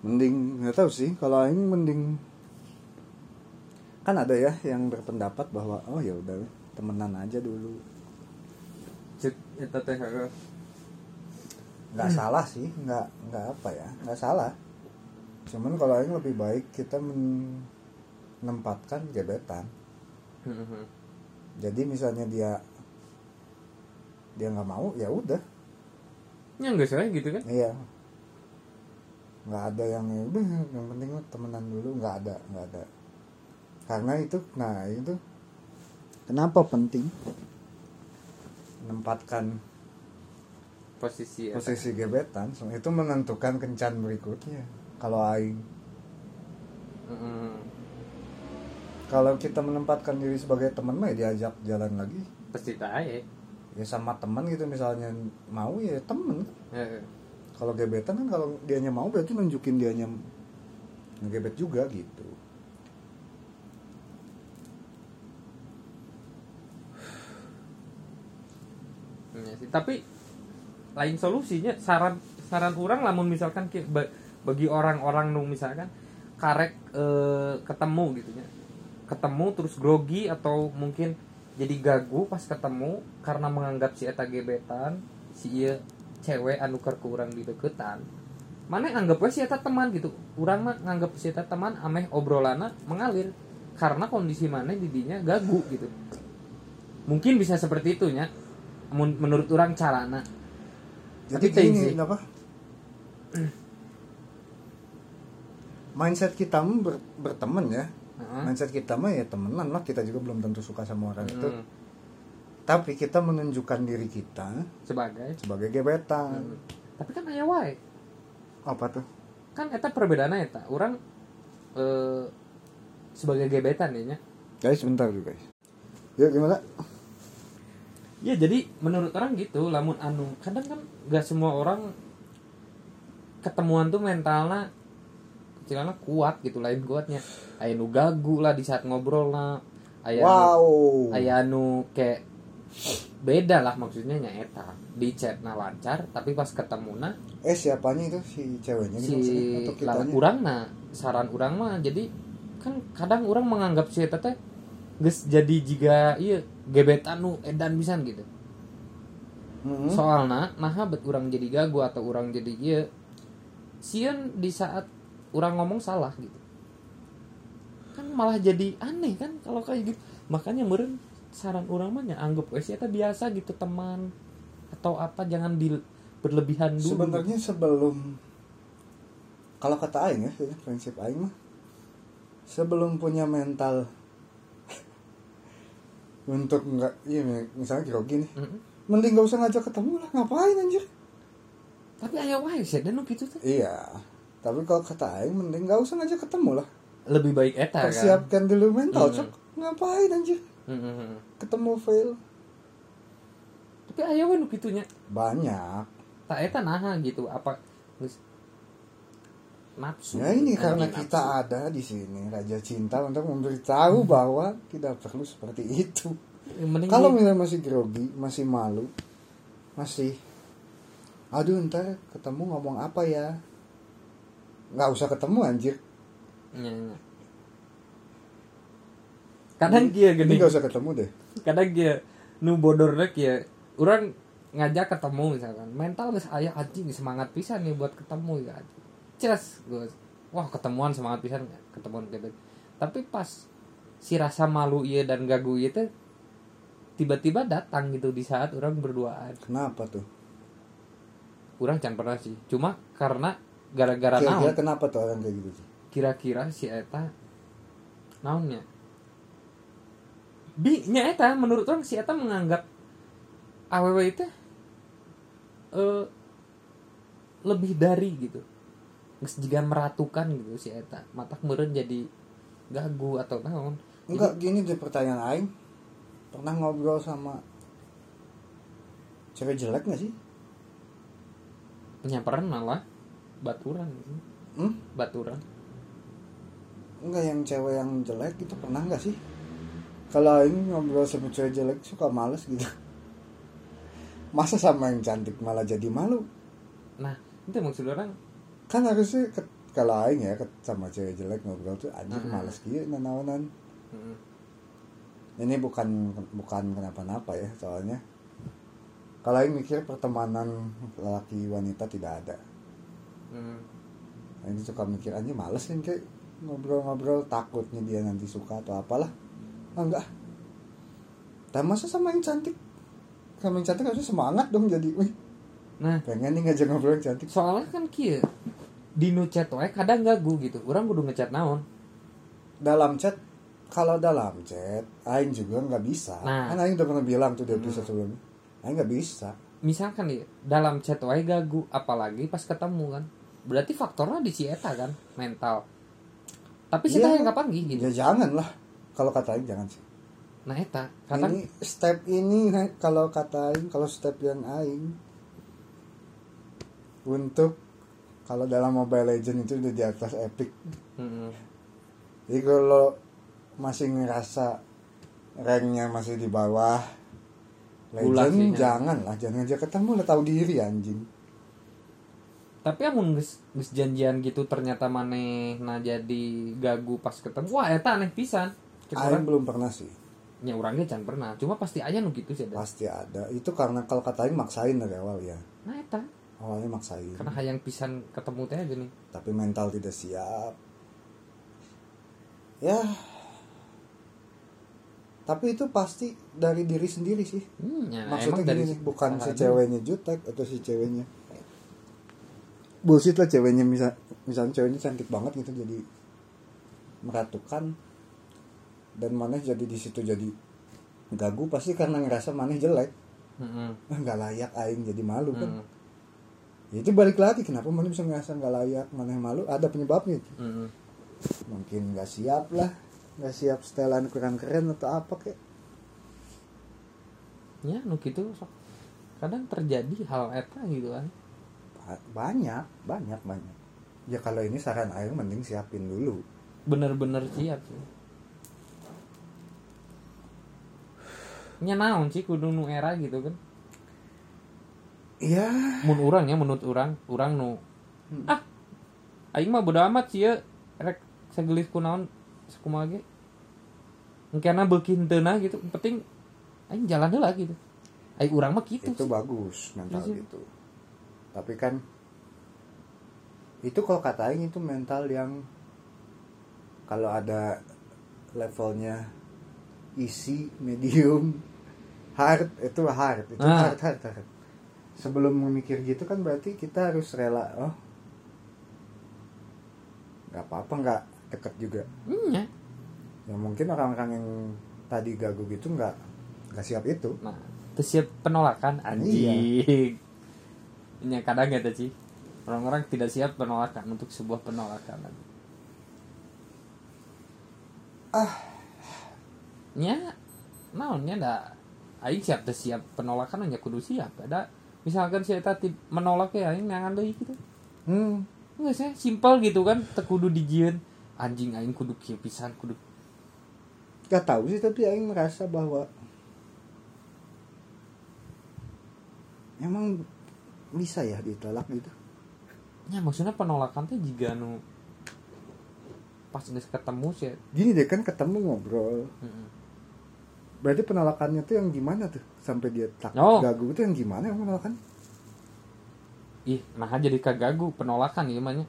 mending nggak tahu sih kalau aing mending kan ada ya yang berpendapat bahwa oh ya udah temenan aja dulu Eta teh nggak salah sih nggak nggak apa ya nggak salah. Cuman kalau aing lebih baik kita men- menempatkan gebetan. Heeh. jadi misalnya dia dia nggak mau ya udah. Ya enggak salah gitu kan. iya. Nggak ada yang ya udah yang penting temenan dulu nggak ada nggak ada. Karena itu nah itu kenapa penting menempatkan Posisi eta. posisi gebetan so, itu menentukan kencan berikutnya kalau aing Heeh. kalau kita menempatkan diri sebagai teman mah ya diajak jalan lagi Pasti ya sama teman gitu misalnya mau ya temen Heeh. kalau gebetan kan kalau dianya mau berarti nunjukin dianya ngegebet juga gitu Iya sih. Tapi lain solusinya saran saran orang lamun misalkan bagi orang-orang nu misalkan karek eh, ketemu gitu ya. Ketemu terus grogi atau mungkin jadi gagu pas ketemu karena menganggap si eta gebetan, si ieu cewek anu keur ku urang di deketan. Mana anggap we si eta teman gitu. Urang mah nganggap si eta teman ameh obrolana mengalir karena kondisi mana didinya gagu gitu. Mungkin bisa seperti itu mun- menurut orang carana. Jadi Tapi gini sih. apa mindset kita mah ber- berteman ya. Heeh. mindset kita mah ya temenan lah. Kita juga belum tentu suka sama orang itu. Hmm, tapi kita menunjukkan diri kita sebagai? sebagai gebetan. Hmm. tapi kan aya wae. Apa tuh? Kan eta perbedaannya eta. Orang eh, sebagai gebetan ya guys bentar dulu guys. Yuk gimana ya jadi menurut orang gitu lamun anu kadang kan gak semua orang ketemuan tuh mentalnya kecilnya kuat gitu lain kuatnya. Aya nu gagu lah di saat ngobrol lah aya nu- wow. aya anu kayak beda lah maksudnya nya eta. Di chat nah lancar tapi pas ketemu nah eh siapanya itu? Si ceweknya gitu si maksudnya? atau lawan kitanya urang nah saran urang mah jadi kan kadang orang menganggap si teh geus jadi jika iya gebetan nu edan pisan gitu. Mhm. soalnya nah bet orang jadi gagu atau orang jadi iya sieun di saat orang ngomong salah gitu. Kan malah jadi aneh kan kalau kayak gitu. Makanya meren saran orang mah nya anggap we si eta biasa gitu teman atau apa jangan di berlebihan dulu. Sebenarnya sebelum kalau kata Aing ya prinsip Aing mah sebelum punya mental untuk nggak iya misalnya grogi nih. Mm-mm. mending gak usah ngajak ketemu lah ngapain anjir? Tapi aya wae sih dan gitu tuh. Iya. Tapi kalau kata aing mending gak usah ngajak ketemu lah. Lebih baik eta kan? Persiapkan dulu mental Hmm. cok. Ngapain anjir? Heeh. ketemu fail. Tapi aya wae nu kitunya banyak. Tak eta naha gitu. Apa nafsu. Ya ini karena Anjing, kita nafsu. ada di sini raja cinta untuk memberitahu bahwa tidak perlu seperti itu. Mending kalau misalnya masih grogi masih malu masih aduh ntar ketemu ngomong apa ya? Nggak usah ketemu anjir. Nya, nya. kadang kia ini gini. nggak usah ketemu deh. Kadang kia nu bodornya kia orang ngajak ketemu misalkan. Mental geus aya anjing semangat pisan nih buat ketemu ya Ces, gue wah ketemuan semangat pisan ketemuan gitu. Tapi pas si rasa malu iya dan gagu iya teh tiba-tiba datang gitu di saat orang berduaan. Kenapa tuh? Orang can pernah sih. Cuma karena gara-gara kira-kira naon? kenapa tuh orang kayak gitu kira-kira si eta naonnya? Bi nya eta menurut orang si eta menganggap aww itu eh lebih dari gitu jiga meratukan gitu si eta. Matak meureun jadi gagu atau naon? Enggak gini deh pertanyaan aing pernah ngobrol sama cewek jelek gak sih? Nya pernah lah. Baturan. Hmm? baturan. Enggak yang cewek yang jelek itu pernah nggak sih? Kalau aing ngobrol sama cewek jelek suka males gitu. Masa sama yang cantik malah jadi malu? Nah itu maksud orang kan harusnya ke, kalau aing ya ke, sama cewek jelek ngobrol tuh anjir Mhm. males gitu nanaonan mm, ini bukan bukan kenapa-napa ya soalnya. Kalau aing mikir pertemanan laki wanita tidak ada. Mm, Aing suka mikir anjir males kan kayak ngobrol-ngobrol takutnya dia nanti suka atau apalah. Ah, enggak. Dan masa sama yang cantik? Sama yang cantik harusnya semangat dong jadi wih. Nah. Pengen nih ngajak ngobrol yang cantik. Soalnya kan kia di nu chat wae kadang gagu gitu. Orang kudu ngechat naon? Dalam chat kalau dalam chat Aing juga nggak bisa. Nah. kan Aing udah pernah bilang tuh di episode sebelumnya Aing nggak bisa. Misalkan nih dalam chat wae gagu apalagi pas ketemu kan. Berarti faktornya di si eta kan mental. Tapi si Iya. yang kapan gitu. Ya jangan lah kalau kata Aing jangan sih. Nah eta kadang ini step ini kalau kata Aing kalau step yang Aing untuk kalau dalam Mobile Legend itu udah di atas epic. Mm-mm. jadi kalau masih ngerasa ranknya masih di bawah Legend ya. jangan lah jangan aja ketemu lah tahu diri anjing. Tapi amun geus geus janjian gitu ternyata maneh nah jadi gagu pas ketemu wah eta aneh pisan. Aing belum pernah sih. Nya orangnya can pernah. Cuma pasti aja nu gitu sih ada. pasti ada. Itu karena kalau kata Aing maksain dari awal ya. Nah eta awalnya maksain. Karena hayang pisan ketemu teh aja nih. Tapi mental tidak siap. Ya. Tapi itu pasti dari diri sendiri sih. Hmm, ya, maksudnya dari gini bukan si ceweknya jutek atau si ceweknya. Bullshit lah ceweknya misal misalnya ceweknya cantik banget gitu jadi meratukan. Dan maneh jadi di situ jadi gagu pasti karena ngerasa maneh jelek. Mm-mm. Ah, nggak layak aing jadi malu kan? Mm. Ya, itu balik lagi kenapa maneh bisa ngerasa nggak layak maneh malu? Ada penyebabnya Mm-mm. mungkin nggak siap lah nggak siap setelan kurang keren atau apa kek. Ya nu gitu sok. Kadang terjadi hal eta gitu kan. Ba- banyak banyak banyak. Ya kalau ini saran aing mending siapin dulu. Bener-bener siap sih. Nya naon sih kudu nu era gitu kan iya mun urang ya menurut urang urang nu Hmm. ah aing mah bodo amat sih ya rek sagelis kunaon sakumaha ge engkena beuki henteu gitu Yang penting aing jalan heula gitu aing urang mah gitu itu sih. bagus mental Iya sih. gitu tapi kan itu kalau kata aing itu mental yang kalau ada levelnya easy medium hard itu hard itu Ah. hard, hard hard sebelum memikir gitu kan berarti kita harus rela oh. Nggak apa-apa nggak deket juga. Hmm, ya. ya mungkin orang-orang yang tadi gagu gitu nggak nggak siap itu. Nah siap penolakan Iya. anjing ini kadang gitu sih. Orang-orang tidak siap penolakan untuk sebuah penolakan. Ah. Nya naonnya ada aing siap siap penolakan aja kudu siap. Ada misalkan si eta menolak ya aing nangan deui gitu. Hmm. Enggak sih simpel gitu kan teu kudu dijieun. Anjing aing kudu kieu pisan kudu. Gak tahu sih tapi Aing merasa bahwa emang bisa ya ditolak gitu. Ya maksudnya penolakan teh jika nu pas geus ketemu sih. Gini deh kan ketemu ngobrol. Berarti penolakannya tuh yang gimana tuh sampai dia takut Oh. gagu itu yang gimana yang penolakan ih nah jadi kagagu penolakan nya.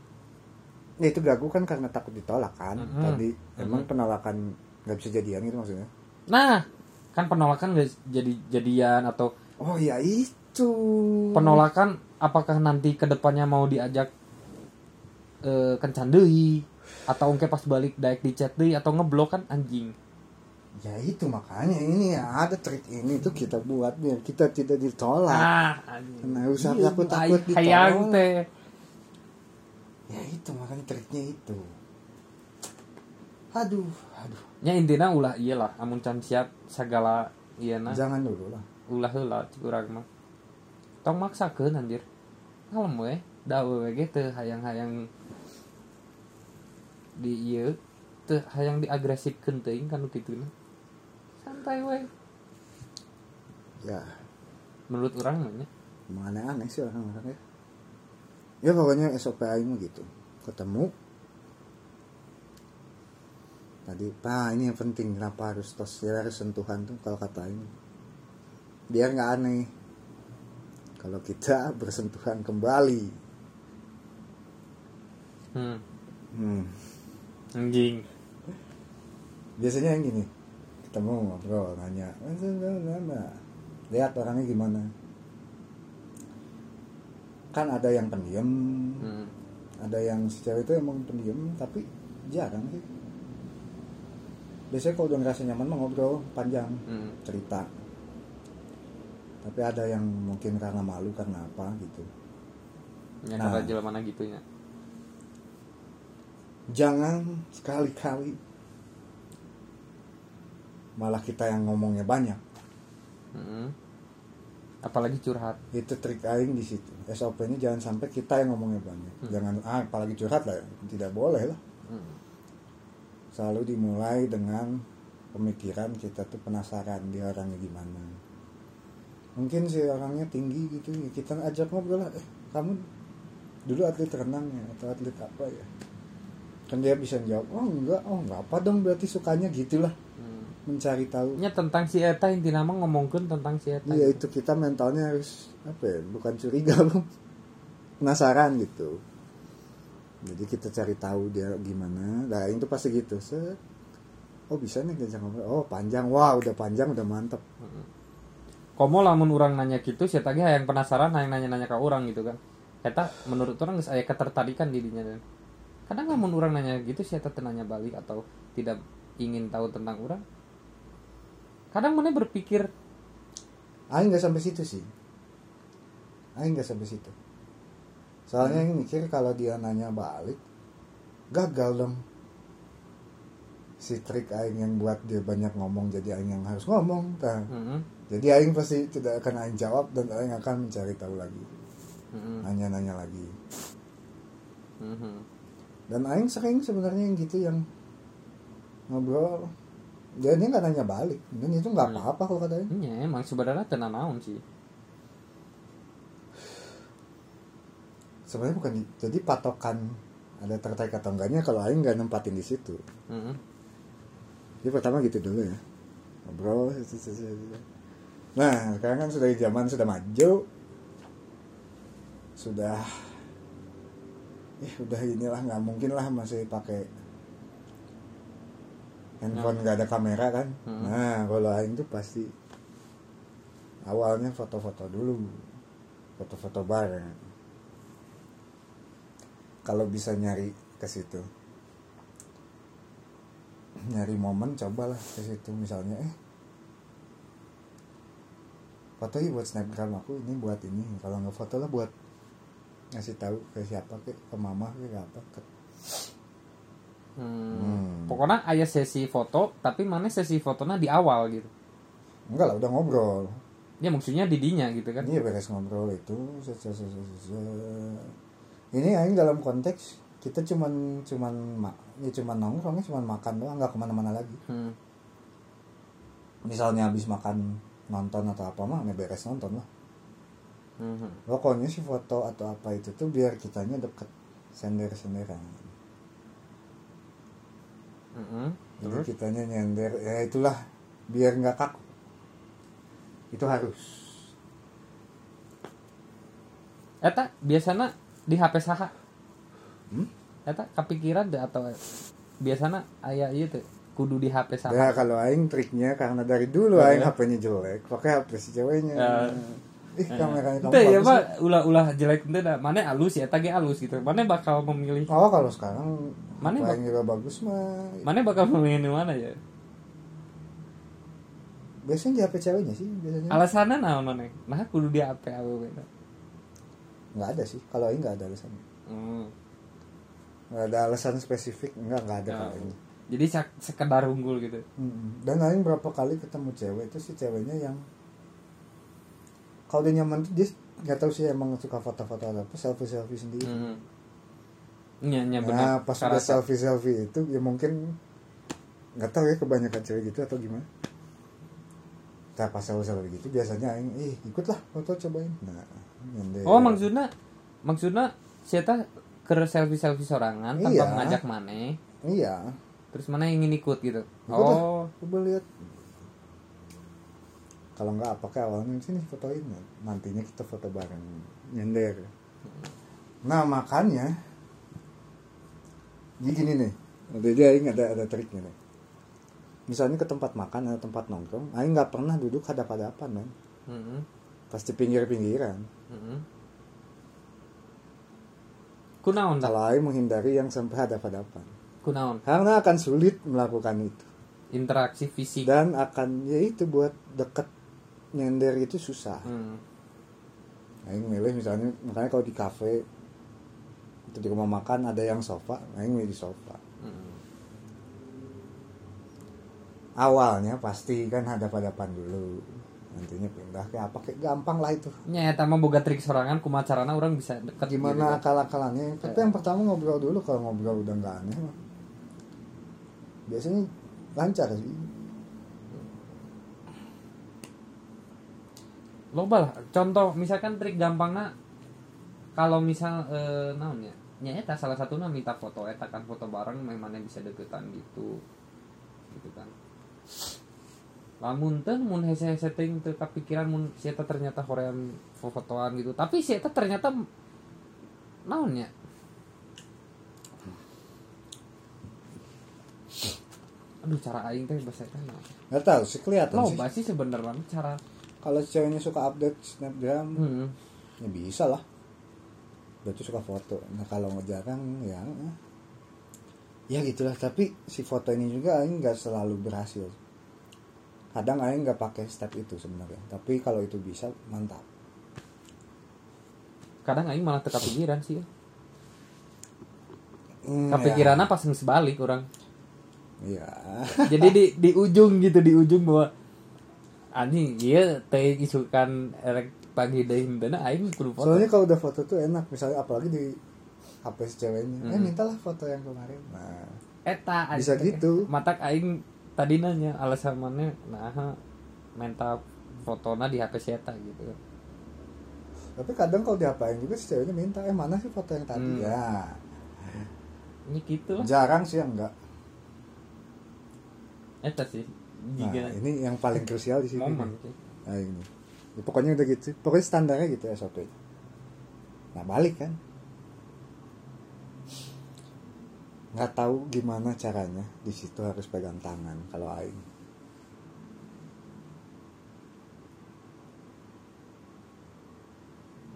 ya itu gagu kan karena takut ditolak kan Mhm. tadi emang Mhm. penolakan nggak bisa jadian gitu maksudnya nah kan penolakan gak jadi jadian atau oh ya itu penolakan apakah nanti ke depannya mau diajak eh, kencan deui atau ungke pas balik daek di chat deui atau ngeblok kan anjing ya itu makanya ini ya ada trik ini tuh kita buat biar kita tidak ditolak. Ah anjing Nah, usah Iya, takut-takut aing hayang ditolak. teh. Ya itu makanya triknya itu. Aduh aduh. Nya intina ulah iyalah amun can siap segala ieu na jangan dulu lah. Ulah heula cik urang mah tong maksakeun anjir. Kalem we da we ge teu hayang-hayang di ieu teu hayang diagresifkeun teuing kan kitu santai ya. Menurut orang emang aneh-aneh sih orang-orang ya ya pokoknya SOP aing gitu. Ketemu. Tadi nah ini yang penting kenapa harus tos? Ya harus sentuhan tuh kalau kata aing biar nggak aneh. Kalau kita bersentuhan kembali. Hmm. hmm. anjing. Biasanya yang gini ketemu ngobrol nanya lihat orangnya gimana. Kan ada yang pendiam hmm. ada yang si cewek itu emang pendiam tapi jarang sih. Biasanya kalau udah ngerasa nyaman mah ngobrol panjang Hmm. cerita. Tapi ada yang mungkin karena malu karena apa gitu. Nya Nah. jelema mana gitu nya jangan sekali-kali malah kita yang ngomongnya banyak. Hmm. apalagi curhat. Itu trik aing di situ. SOP nya jangan sampai kita yang ngomongnya banyak. Hmm. jangan ah apalagi curhat lah. Tidak boleh lah. Hmm. selalu dimulai dengan pemikiran kita tuh penasaran dia orangnya gimana mungkin si orangnya tinggi gitu. Ya kita ajak ngobrol lah. Eh kamu dulu atlet renang ya atau atlet apa ya? Kan dia bisa jawab oh enggak. Oh enggak apa dong. Berarti sukanya gitulah. Mencari tahu. Nya tentang si eta inti nama ngomongkeun tentang si eta. Iya itu kita mentalnya harus apa ya bukan curiga penasaran gitu. Jadi kita cari tahu dia gimana. Nah itu pasti gitu set. Oh bisa nih diajak ngobrol. Oh panjang. Wah udah panjang udah mantep. Komo lamun orang nanya gitu si eta ge yang penasaran yang nanya-nanya ke orang gitu kan. Eta menurut orang geus aya ketertarikan di dinya dan kadang lamun orang nanya gitu si eta teu nanya balik atau tidak ingin tahu tentang orang kadang mana berpikir Aing nggak sampai situ sih. Aing nggak sampai situ. Soalnya Aing mikir kalau dia nanya balik gagal dong. Si trik Aing yang buat dia banyak ngomong jadi Aing yang harus ngomong Tah. "Mm-mm, jadi Aing pasti tidak akan Aing jawab dan Aing akan mencari tahu lagi. Mm-mm, nanya-nanya lagi. Mhm." dan Aing sering sebenarnya yang gitu yang ngobrol dan dia nggak nanya balik. Dan itu nggak Hmm. apa-apa kalau kata Aing Iya, emang sebenarnya tenan naon sih. Sebenarnya bukan di- jadi patokan ada tertarik atau enggaknya kalau Aing nggak nempatin di situ. Mm-mm. jadi pertama gitu dulu ya. Ngobrol nah sekarang kan sudah zaman sudah maju. Sudah eh udah inilah nggak mungkin lah masih pakai handphone nggak ada kamera kan? Hmm. nah kalau Aing tuh pasti awalnya foto-foto dulu foto-foto bareng. Kalau bisa nyari ke situ nyari momen cobalah ke situ. Misalnya eh foto yuk buat snapgram aku ini buat ini. Kalau nggak foto lah buat ngasih tahu ke siapa ke ke mama ke apa ke Hmm. Hmm. Pokoknya ayah sesi foto, tapi mana sesi fotonya di awal gitu. enggak lah udah ngobrol Ya maksudnya didinya gitu kan. Iya beres ngobrol itu ini aing dalam konteks kita cuman cuman ma- ya cuman nongkrongnya cuman makan doang nggak ke mana-mana lagi Hmm. misalnya habis makan nonton atau apa mah ya beres nonton lah Hmm. pokoknya sih foto atau apa itu tuh biar kitanya deket sender senderan Hmm. jadi Terus? kitanya nyender ya itulah biar nggak kaku itu harus Eta biasanya di HP saha? Hmm? Eta kepikiran deh atau biasanya ayah iya tuh kudu di HP saha? ya kalau aing triknya karena dari dulu Oh, aing ya? HP-nya jelek pakai HP si ceweknya Ya. ih kameranya kamu Itu ya pak ulah ulah jelek itu. Mana alus ya, tage alus gitu. Mana bakal memilih? Oh kalau sekarang Mana apa yang juga bagus mah Mana bakal memilih di mana ya? biasanya di HP ceweknya sih biasanya Alasannya naon mana? Nah kudu di HP awewe. nggak ada sih kalau ini nggak ada alasan Hmm. nggak ada alasan spesifik nggak nggak ada kalau ini Jadi sekedar unggul gitu. Mm-mm. dan Aing berapa kali ketemu cewek itu si ceweknya yang kalau dia nyaman tuh dia nggak tahu sih emang suka foto-foto apa selfie selfie sendiri Hmm. Iya, iya nah pas udah selfie selfie itu ya mungkin nggak tahu ya kebanyakan cewek gitu atau gimana Nah, pas selfie selfie gitu biasanya Aing ih ikutlah foto cobain nah nyender. Oh maksudnya maksudnya siapa ke selfie selfie sorangan tanpa Iya. mengajak mana? iya Terus mana ingin ikut gitu? Ikut lah. oh, coba lihat kalau nggak apa kayak awalnya sini fotoin nantinya kita foto bareng nyender nah makanya jadi gini nih. Ada dia Aing ada ada triknya nih. Misalnya ke tempat makan atau tempat nongkrong Aing nggak pernah duduk hadap hadapan man mm pasti pinggir pinggiran Kunaon? Tak? kalau Aing menghindari yang sampai hadap hadapan Kunaon? karena akan sulit melakukan itu. Interaksi fisik. dan akan ya itu buat deket nyender itu susah. Hmm. Aing milih misalnya makanya kalau di kafe di rumah makan ada yang sofa, Aing milih di sofa. Hmm. Awalnya pasti kan hadap-hadapan dulu. Nantinya pindah ke apa kayak gampang lah itu. Nya eta mah boga trik sorangan kumacarana orang bisa deket Gimana gitu. akal-akalannya? Tapi yang pertama ngobrol dulu kalau ngobrol udah nggak aneh mah. Biasanya lancar sih. Loba lah. Contoh misalkan trik gampangnya kalau misal eh, naon ya? Nya eta salah satunya minta foto eta kan foto bareng memangnya bisa deketan gitu. Gitu kan. Lamun teh mun hese-hese teuing teu kapikiran mun si eta ternyata hoream fotoan gitu. Tapi si eta ternyata naon ya? Aduh cara aing teh bahasa eta? Nggak tahu sih kelihatan sih. Loba sih sebenarnya cara Kalau ceweknya suka update snapgram, hmm. ya bisa lah. Berarti suka foto. Nah kalau ngejarang ya ya gitulah tapi si foto ini juga Aing nggak selalu berhasil kadang Aing nggak pakai step itu sebenarnya tapi kalau itu bisa mantap kadang aing malah teu kapikiran sih ya. Hmm, Kepikirannya pas geus balik orang. ya, Jadi di di ujung gitu di ujung bahwa anjing iya teh isukan erek pagi deui henteu aing kudu foto. soalnya kalau udah foto tuh enak misalnya apalagi di HP si ceweknya eh Hmm. mintalah foto yang kemarin nah Eta Bisa gitu. Matak aing tadi nanya alasan mana nah minta fotona di HP si eta gitu. tapi kadang kalau di HP Aing juga si ceweknya minta eh mana sih foto yang tadi Hmm. ya Ini gitu lah. jarang sih yang enggak Eta sih. nah ini yang paling krusial di sini momen nah ini Ya, pokoknya udah gitu. Pokoknya standarnya gitu SOP nah balik kan. Nggak tahu gimana caranya. Di situ harus pegang tangan kalau aing.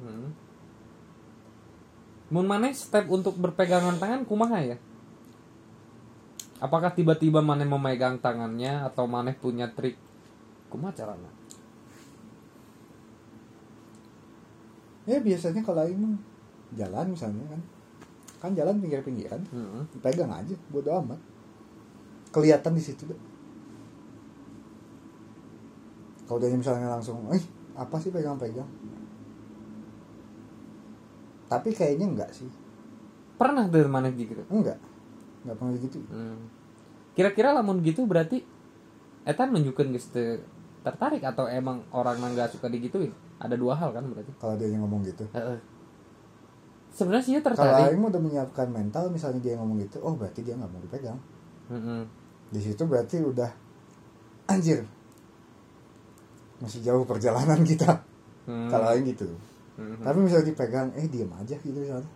Hmm. Mun maneh step untuk berpegangan tangan kumaha ya? Apakah tiba-tiba maneh memegang tangannya atau maneh punya trik? Kumaha carana? Ya biasanya kalau mah jalan misalnya kan. Kan jalan pinggir-pinggiran. Heeh. pegang aja bodo amat. Kelihatan di situ deh. Kalau dia misalnya langsung eh apa sih pegang-pegang? Tapi kayaknya enggak sih. Pernah dari mana gitu? Enggak. Enggak pernah gitu. Hmm. kira-kira lamun gitu berarti eta nunjukin teu tertarik atau emang orang nang gak suka digituin ada dua hal kan berarti? Kalau dia yang ngomong gitu. Sebenarnya sih dia kalau tertarik. Aing udah menyiapkan mental misalnya dia ngomong gitu oh berarti dia nggak mau dipegang. Heeh. di situ berarti udah anjir. Masih jauh perjalanan kita. Hmm. kalau Aing gitu. Mhm. tapi misalnya dipegang eh diam aja gitu misalnya.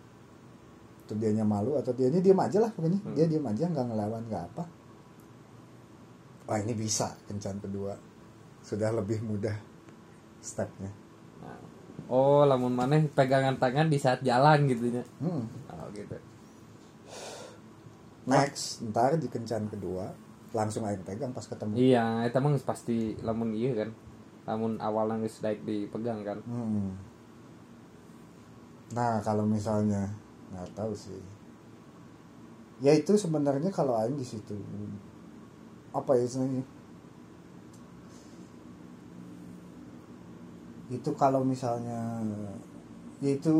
Atau dianya malu atau dianya diam aja lah pokoknya. Hmm. dia diam aja nggak ngelawan nggak apa. Wah ini bisa kencan kedua. Sudah lebih mudah stepnya. Oh lamun maneh pegangan tangan di saat jalan gitu ya hmm. oh gitu next ntar di kencan kedua langsung aing pegang pas ketemu iya mah geus pasti lamun iya kan lamun awalnya geus daek dipegang kan Hmm. Nah kalau misalnya nggak tahu sih. Ya itu sebenarnya kalau Aing di situ apa ya istilahnya? Itu kalau misalnya ya itu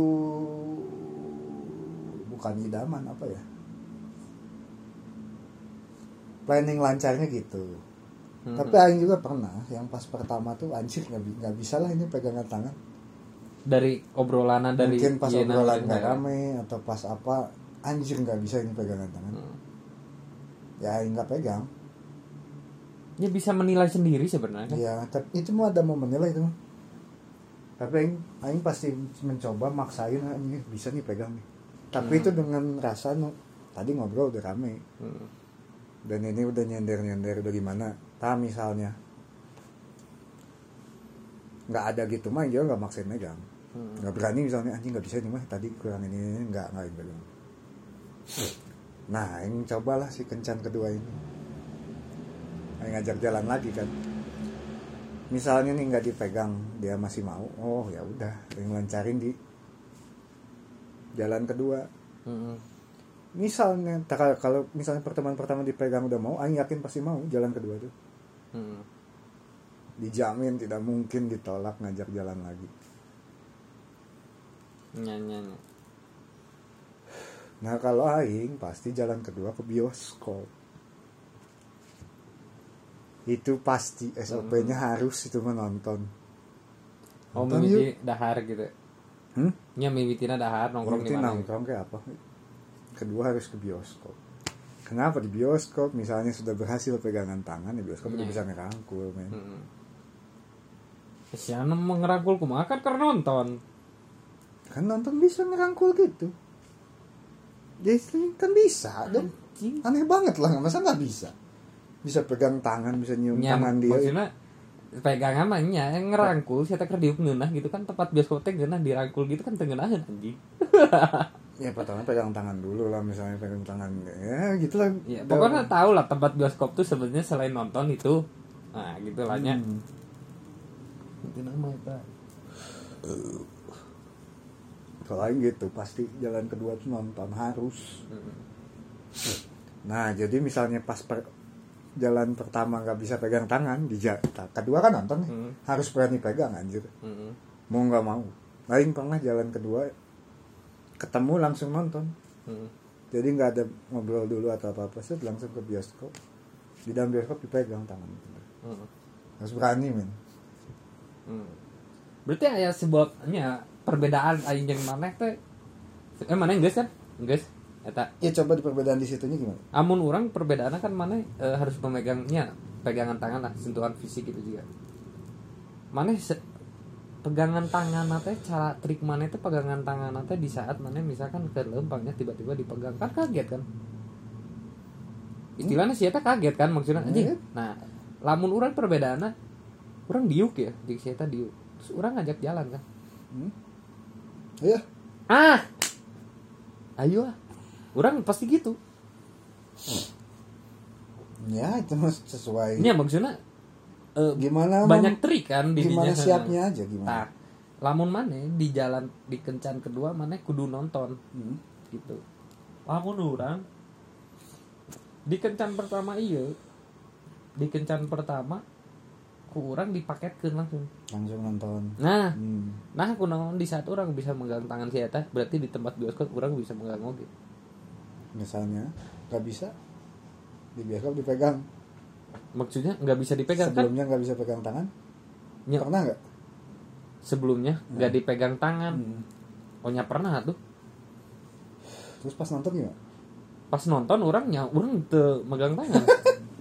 bukan idaman apa ya? Planning lancarnya gitu. Mhm. Tapi Aing juga pernah yang pas pertama tuh anjir nggak bi- nggak bisa lah ini pegangan tangan. dari obrolan dari mungkin pas iya, obrolan nggak ya. rame atau pas apa anjir nggak bisa ini pegangan tangan Hmm. ya nggak pegang ya bisa menilai sendiri sebenarnya kan ya tapi itu mah ada momennya lah itu mah tapi aing, aing pasti mencoba maksain "Ah, ini bisa nih pegang nih. Tapi Hmm. itu dengan rasa nu tadi ngobrol udah rame. Hmm. dan ini udah nyender nyender udah gimana. Tak misalnya nggak ada gitu mah dia nggak maksain megang. Hmm. nggak berani misalnya anjing nggak bisa nih mah tadi kurang ini, ini nggak nggak Aing pegang nah yang cobalah si kencan kedua ini. Aing ngajak jalan lagi kan misalnya nih nggak dipegang dia masih mau oh ya udah yang lancarin di jalan kedua Hmm. misalnya tak- kalau misalnya pertemuan pertama dipegang udah mau Aing yakin pasti mau jalan kedua tuh Hmm. dijamin tidak mungkin ditolak ngajak jalan lagi Nya, nya, nya. Nah kalau Aing pasti jalan kedua ke bioskop Itu pasti SOP-nya harus itu menonton. Oh mimiti dahar gitu. Hmm? nya mimitina dahar nongkrong di mana? nongkrong kayak apa? Kedua harus ke bioskop. Kenapa di bioskop? Misalnya sudah berhasil pegangan tangan di bioskop udah Iya. bisa ngerangkul men. Hmm. Siapa mau ngerangkul kumaha kan karena nonton. Kan nonton bisa ngerangkul gitu. Jadi kan bisa dong. Aneh banget lah masa nggak bisa Bisa pegang tangan bisa nyium Nya, tangan dia maksudnya pegangan mah nya yang ngerangkul saya tak diuk ngeunah gitu kan tempat bioskop teh geunah dirangkul gitu kan teu ngeunaheun anjing. Ya pertama pegang tangan dulu lah misalnya pegang tangan ya gitulah. Ya, pokoknya tahu lah tempat bioskop tuh sebenarnya selain nonton itu nah gitu lah nya. Hmm. Itu nama. Kalau Aing gitu pasti jalan kedua tuh nonton harus. Hmm. Nah jadi misalnya pas per- jalan pertama nggak bisa pegang tangan di ja- ta- kedua kan nonton nih Hmm. harus berani pegang anjir Hmm. mau nggak mau. Aing pernah jalan kedua ketemu langsung nonton. Hmm. Jadi nggak ada ngobrol dulu atau apa apa sih langsung ke bioskop. Di dalam bioskop dipegang tangan. Hmm. Harus berani men. Hmm. Berarti aya sebabnya perbedaan aing jeung maneh teh eh maneh geus kan? Geus eta. Ya coba di perbedaan di situnya gimana? amun orang perbedaannya kan mana eh, harus memegangnya pegangan tangan lah sentuhan fisik itu juga. Mana se- pegangan tangan teh cara trik mana itu pegangan tangan teh di saat mana misalkan ke lempangnya tiba-tiba dipegang kan kaget kan? Istilahnya sih eta kaget kan maksudnya anjing. Hmm. nah lamun orang perbedaannya orang diuk ya di si diuk. Terus orang ngajak jalan kan? Hmm? Iya. ah! Ayo ah orang pasti gitu Ya itu sesuai. ini maksudnya eh, Gimana banyak trik kan di gimana siapnya aja gimana? Nah, lamun mana di jalan di kencan kedua mana kudu nonton Hmm. gitu lamun orang di kencan pertama iya di kencan pertama ku orang dipaketkeun langsung langsung nonton nah hmm. nah aku naon di saat orang bisa megang tangan si eta berarti di tempat bioskop orang bisa megang oge misalnya nggak bisa di bioskop dipegang. Maksudnya nggak bisa dipegang kan? Sebelumnya nggak bisa pegang tangan? Ya. pernah nggak? Sebelumnya nggak dipegang tangan. Hmm. oh nya pernah tuh. Terus pas nonton gimana? Pas nonton orangnya orang teu megang tangan.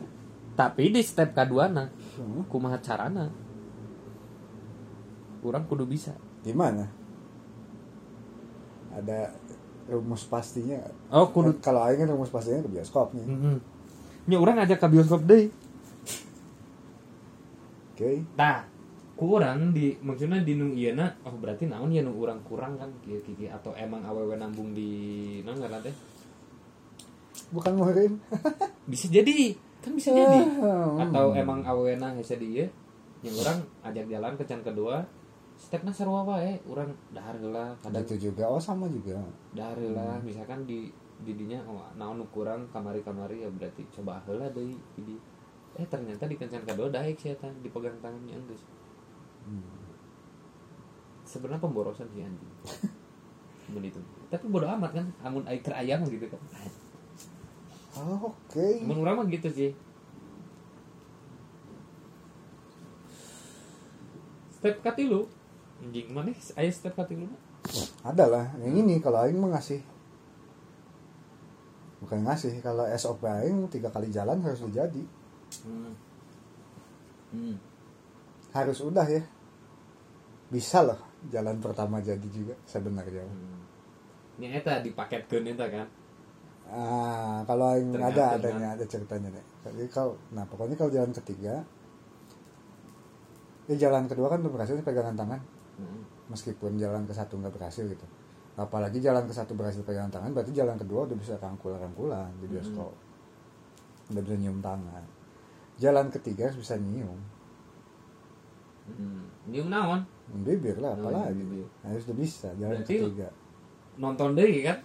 Tapi di step kedua nah Hmm. kumaha carana? Orang kudu bisa. Gimana? Ada rumus pastinya nggak? oh kudu kalau aing kan rumus pastinya ke bioskop nih Mhm. nya orang ngajak ke bioskop deh oke Nah, kurang di maksudnya di nu ieu oh berarti naon ya nu urang kurang kan kieu kieu atau emang awewe nambung di naon ngaran teh? bukan muhrim Bisa jadi, kan bisa jadi. Hmm. Atau emang awewe na hese di ieu yang orang ajak jalan kencan kedua stepna sarua wae urang dahar heula ada kadang itu juga. Oh sama juga. Dahar heula misalkan di didinya oh, naon kurang kamari-kamari ya berarti coba heula deui di eh ternyata di kencan kedua daek sih eta dipegang tangannya geus. Sebenarnya pemborosan sih anjing. Tapi bodo amat kan amun air ayam gitu kan Oh, oke. Mun urang mah gitu sih. Step katilu anjing mana aya step katilu mah ada lah. Yang ini kalau aing mah ngasih. Bukan ngasih. Kalau SOP aing tiga kali jalan harus jadi hmm. hmm. harus udah ya. Bisa loh jalan pertama jadi juga sebenarnya. Hmm. Ini eta dipaketkeun eta kan? Ah kalau aing Ternyata ada adanya ada ceritanya deh jadi kalau nah pokoknya kalau jalan ketiga. Ya jalan kedua kan udah berhasil pegangan tangan hmm. meskipun jalan ke satu nggak berhasil gitu. Apalagi jalan ke satu berhasil pegangan tangan berarti jalan kedua udah bisa rangkul rangkulan di bioskop. Udah bisa nyium tangan. Jalan ketiga harus bisa nyium. Hmm. Nyium naon? Bibir lah Oh, apalagi bibir. harus udah bisa jalan Berarti- ketiga. nonton deui kan?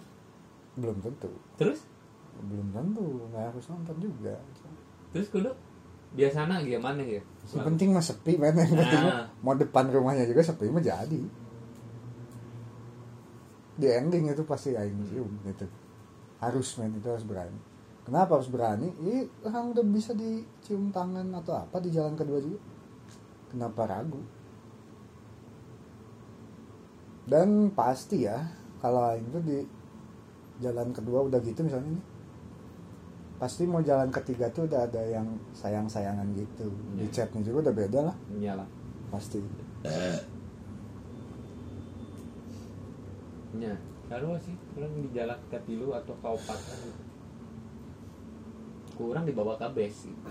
Belum tentu. Terus? Belum tentu nggak harus nonton juga. Terus kudu biasana gimana ya yang penting mah sepi men yang penting mah Ah. mau depan rumahnya juga sepi mah jadi. Di ending itu pasti aing cium gitu. Harus men itu harus berani. Kenapa harus berani? Ini orang udah bisa dicium tangan atau apa di jalan kedua juga. Kenapa ragu? Dan pasti ya kalau aing tuh di jalan kedua udah gitu misalnya nih pasti mau jalan ketiga tuh udah ada yang sayang-sayangan gitu. Di Iya. chatnya juga udah beda lah. Nyala pasti. Nya kalau sih. Kurang di jalan ke tilu atau kaupat gitu kurang dibawa ke base gitu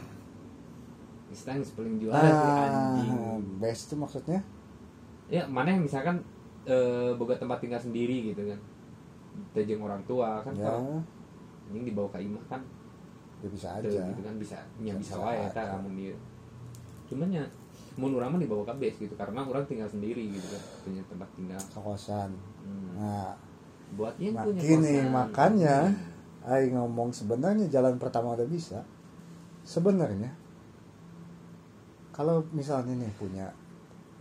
Istang paling juara sih ah anjing. best tuh maksudnya? Ya mana yang misalkan eh, boga tempat tinggal sendiri gitu kan. Tejeng orang tua kan ya. kalau anjing dibawa ke imah kan ya bisa Tuh, aja. gitu kan bisa nya bisa wae aja. eta lamun dia cuman ya mun urang mah dibawa ke base gitu karena orang tinggal sendiri gitu kan punya tempat tinggal. Kekosan hmm. nah buat yang punya nih kosan. makanya Aing ngomong sebenarnya jalan pertama udah bisa. Sebenarnya kalau misalnya nih punya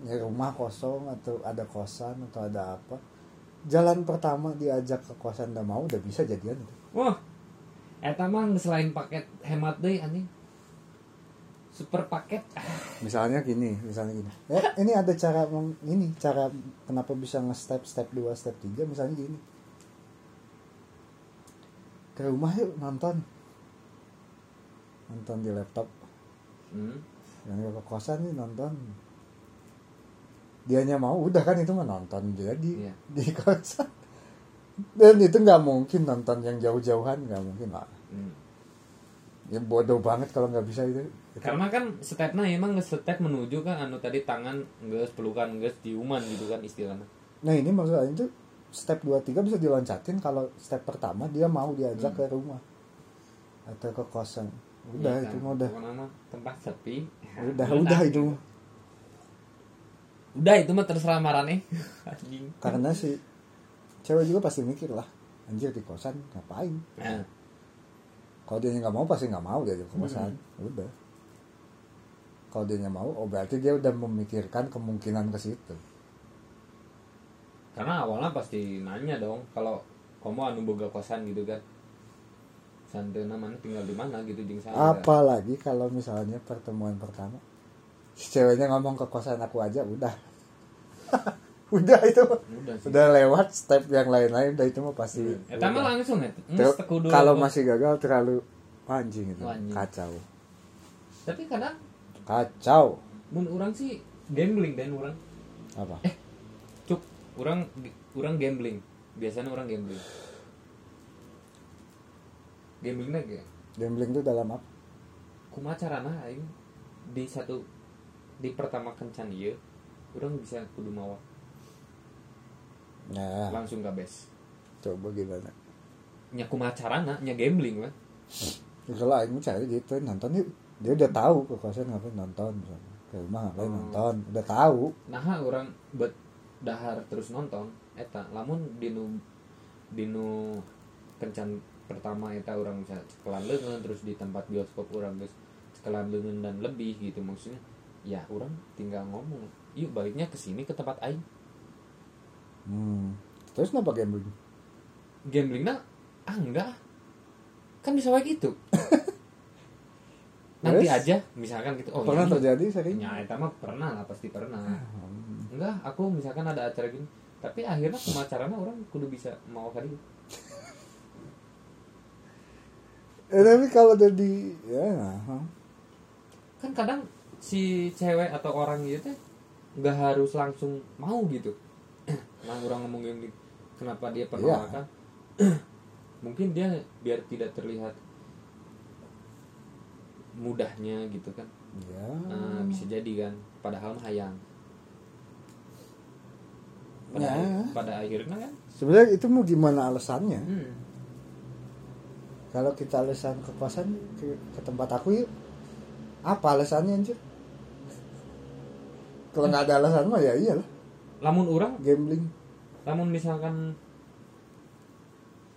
ya rumah kosong atau ada kosan atau ada apa jalan pertama diajak ke kosan udah mau udah bisa jadian itu. Wah, eta mah selain paket hemat deh anjing. Super paket. misalnya gini misalnya gini ya ini ada cara ini cara kenapa bisa nge-step step 2 step 3 misalnya gini ke rumah yuk nonton nonton di laptop Hmm. yang ke kosan nih nonton dianya mau udah kan itu mah nonton jadi Iya. di kosan dan itu nggak mungkin nonton yang jauh-jauhan nggak mungkin lah Hmm. ya bodoh banget kalau nggak bisa itu Karena kan stepnya emang nge step menuju kan anu tadi tangan geus pelukan geus ciuman gitu kan istilahnya. Nah ini maksudnya itu step 2 3 bisa diloncatin kalau step pertama dia mau diajak Hmm. ke rumah atau ke kosan. Udah Iya itu kan? mah udah. Tempat sepi. Udah udah itu. udah itu mah terserah marane anjing karena si cewek juga pasti mikir lah anjir di kosan ngapain? Nah, kalau dia nggak mau pasti nggak mau dia ke kosan. Udah. Kalau dia nggak mau oh berarti dia udah memikirkan kemungkinan ke situ. Karena awalnya pasti nanya dong kalau kamu anu boga kosan gitu kan. Santena mana tinggal di mana gitu jeung saya. Apalagi kalau misalnya pertemuan pertama. Si ceweknya ngomong ke kosan aku aja udah udah itu udah sih. udah lewat step yang lain-lain udah itu mah pasti Eta mah langsung ya. Kalau masih gagal terlalu anjing itu Anjing. kacau. Tapi kadang kacau. mun orang sih gambling dan orang apa? Cuk orang orang gambling. Biasanya orang gambling. Gamblingnya kayak gambling itu dalam apa? Kumacarana aing? Di satu di pertama kencan ieu orang bisa kudu mawa nah langsung ke base. Coba gimana? Nya kumacarana nya gambling Ya, kalau Aing cari gitu nonton yuk. Dia udah tahu ke kosan ngapain nonton misalnya. Ke rumah ngapain Oh. nonton udah tahu. Nah orang bet dahar terus nonton eta. Lamun dinu dinu kencan pertama eta orang bisa cekelan leungeun terus di tempat bioskop orang geus cekelan leungeun dan lebih gitu maksudnya ya orang tinggal ngomong yuk baliknya ke sini ke tempat aing hmm. terus kenapa gambling? Gamblingnya ah enggak. Kan bisa kayak gitu. Nanti Terus? aja misalkan gitu. Oh pernah iya, terjadi sering? Ya eta mah pernah lah pasti pernah. Hmm. enggak aku misalkan ada acara gini tapi akhirnya pemacarannya orang kudu bisa mau kali eh, tapi kalau udah di ya kan kadang si cewek atau orang gitu teh nggak harus langsung mau gitu nah orang ngomongin di- kenapa dia penolakan mungkin dia biar tidak terlihat mudahnya gitu kan. Ya Nah, bisa jadi kan. Padahal mah hayang. Pada, Ya. pada akhirnya kan? Sebenarnya itu mau gimana alasannya? Hmm, kalau kita alasan ke kosan ke, ke tempat aku yuk. Apa alasannya anjir? Kalau nggak ada alasan mah ya iyalah lamun orang gambling. Namun misalkan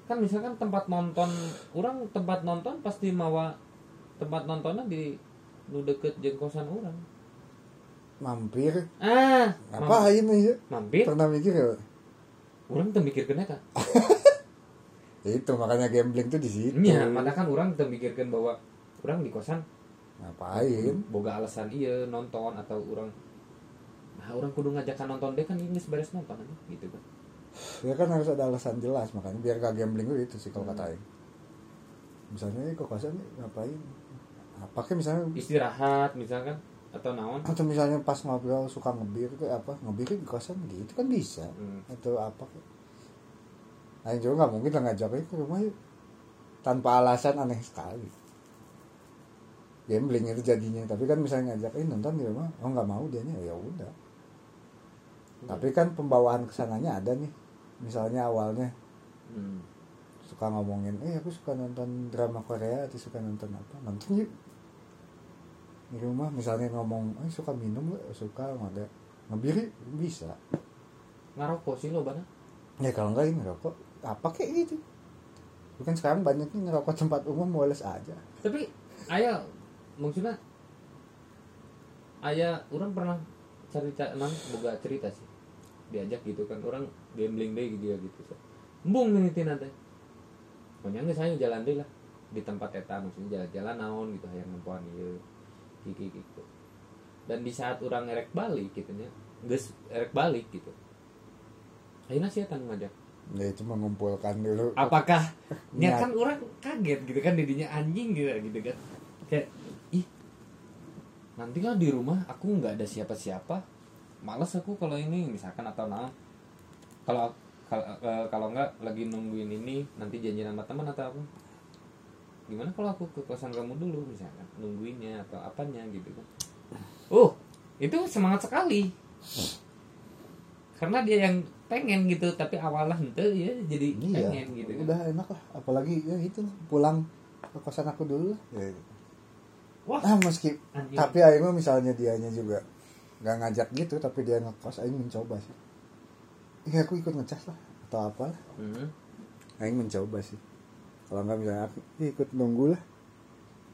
kan misalkan tempat nonton orang tempat nonton pasti mawa tempat nontonnya di nu deket jeung kosan orang mampir. Ah apa ini ya mampir? Pernah mikir ya orang tuh mikirkeun eta Ya itu makanya gambling tuh di situ. Nya mana kan orang tuh mikirkeun bahwa orang di kosan. Ngapain? Boga alasan iya nonton atau orang nah orang kudu ngajakan nonton deh kan ini beres nonton aja gitu kan? Ya kan harus ada alasan jelas makanya biar gak gambling itu sih kalau Hmm. kata Aing. misalnya ke kosan nih, ngapain? Apa kayak misalnya istirahat misalkan atau naon? Atau misalnya pas ngobrol suka ngebir ke apa ngebir di kosan gitu kan bisa. Hmm. atau apa Aing juga nggak mungkin lah ngajak "Eh, ke rumah yuk. Tanpa alasan aneh sekali. Gambling itu jadinya. Tapi kan misalnya ngajak eh nonton di rumah. Oh nggak mau dia ya udah tapi kan pembawaan ke sananya ada nih. Misalnya awalnya hmm. suka ngomongin eh aku suka nonton drama Korea atau suka nonton apa? Nonton yuk. Di rumah misalnya ngomong eh suka minum gak suka ada. Ngebir yuk?" bisa. Ngarokok sih lo bana ya? Kalau enggak ini ngerokok. Apa kayak gitu? Bukan sekarang banyak nih ngerokok tempat umum moles aja. Tapi ayah maksudnya ayah orang pernah cerita emang boga cerita sih. Diajak gitu kan orang gambling deh gitu ya gitu so. embung nanti pokoknya nggak saya jalan deh lah di tempat eta maksudnya jalan-jalan naon gitu yang nempuan iya. Gigi gitu dan di saat orang erek balik gitu nya geus erek balik gitu. Akhirnya sih tanggung ngajak? Ya itu mengumpulkan dulu. Apakah ya Niat. kan orang kaget gitu kan didinya anjing gitu gitu kan. Kayak nanti kan di rumah aku nggak ada siapa-siapa males aku kalau ini misalkan atau nah kalau kalau eh, kalau nggak lagi nungguin ini nanti janjian sama teman atau apa. Gimana kalau aku ke kosan kamu dulu misalkan nungguinnya atau apanya gitu kan. Oh itu semangat sekali. Karena dia yang pengen gitu tapi awalnya itu ya jadi iya. pengen gitu kan. udah enak lah apalagi ya itu pulang ke kosan aku dulu lah. Ya, wah ah meski anjing. tapi Aing mah misalnya dianya juga nggak ngajak gitu tapi dia ngekos aing mencoba sih. Iya aku ikut ngecas lah atau apa lah Hmm. aing mencoba sih. Kalau nggak misalnya aku ikut nunggu lah.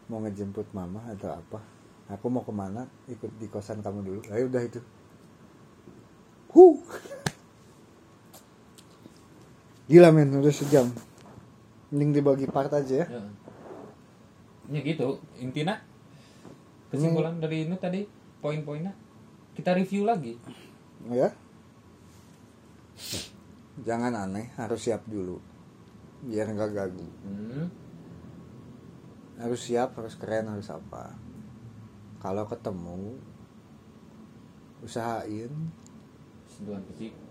Mau ngejemput mama atau apa. Aku mau ke mana ikut di kosan kamu dulu. Ayo udah itu. Huh gila men udah sejam. Mending dibagi part aja ya. Ya. Ya gitu, intinya kesimpulan dari ini tadi poin-poinnya kita review lagi. ya. Jangan aneh harus siap dulu. Biar nggak gagu. Hmm. harus siap harus keren harus apa. Kalau ketemu usahain.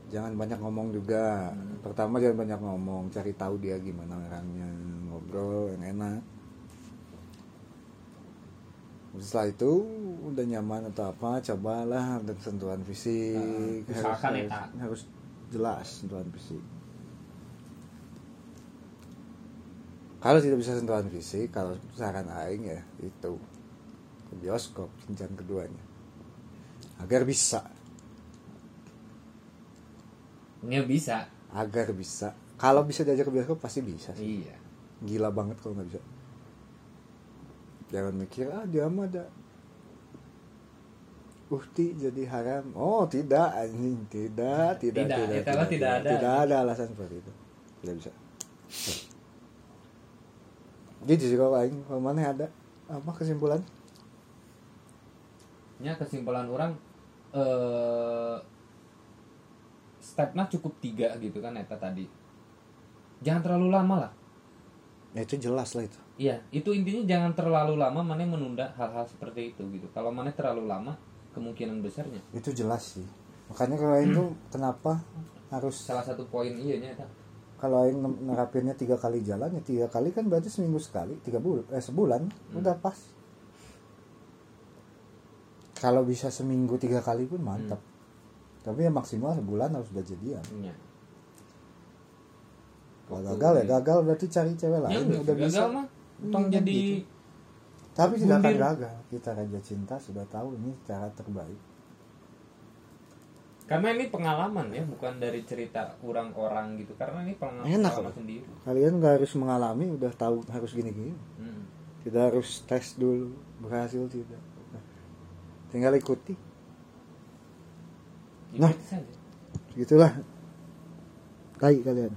Jangan banyak ngomong juga. Hmm. pertama jangan banyak ngomong cari tahu dia gimana orangnya ngobrol yang enak setelah itu udah nyaman atau apa cobalah dan sentuhan fisik. Nah, harus, ya, harus, harus jelas sentuhan fisik. Kalau tidak bisa sentuhan fisik kalau saran aing ya itu. Ke bioskop jenjang keduanya. Agar bisa. Nggak bisa. agar bisa. Kalau bisa diajak ke bioskop pasti bisa sih. Iya. gila banget kalau nggak bisa jangan mikir ah dia mah ada uhti jadi haram. Oh tidak anjing. Tidak tidak Tidak, tidak itu mah tidak ada. tidak ada alasan seperti itu. Tidak bisa. Gitu sih kalau aing kalau mana ada? Apa kesimpulan? Ya kesimpulan orang eh stepnya cukup tiga gitu kan eta tadi. Jangan terlalu lama lah. ya itu jelas lah itu Iya, itu intinya jangan terlalu lama mana menunda hal-hal seperti itu gitu. Kalau mana terlalu lama, kemungkinan besarnya. Itu jelas sih. Makanya kalau aing tuh kenapa harus salah satu poin iya nya kalau nem- nerapinnya tiga kali jalan ya tiga kali kan berarti seminggu sekali tiga bulan eh sebulan udah pas. Kalau bisa seminggu tiga kali pun mantap tapi ya maksimal sebulan harus udah jadian. Iya. kalau gagal ya iya. gagal berarti cari cewek Ya lain udah, udah bisa. gagal mah. Tong Iya, jadi gitu. tapi tidak akan gagal kita raja cinta sudah tahu ini cara terbaik karena ini pengalaman ya, bukan dari cerita orang-orang gitu. Karena ini pengalaman, Enak pengalaman sendiri. kalian nggak harus mengalami udah tahu harus gini-gini Hmm. tidak harus tes dulu berhasil tidak tinggal ikuti Itu Nah. gitulah tai kalian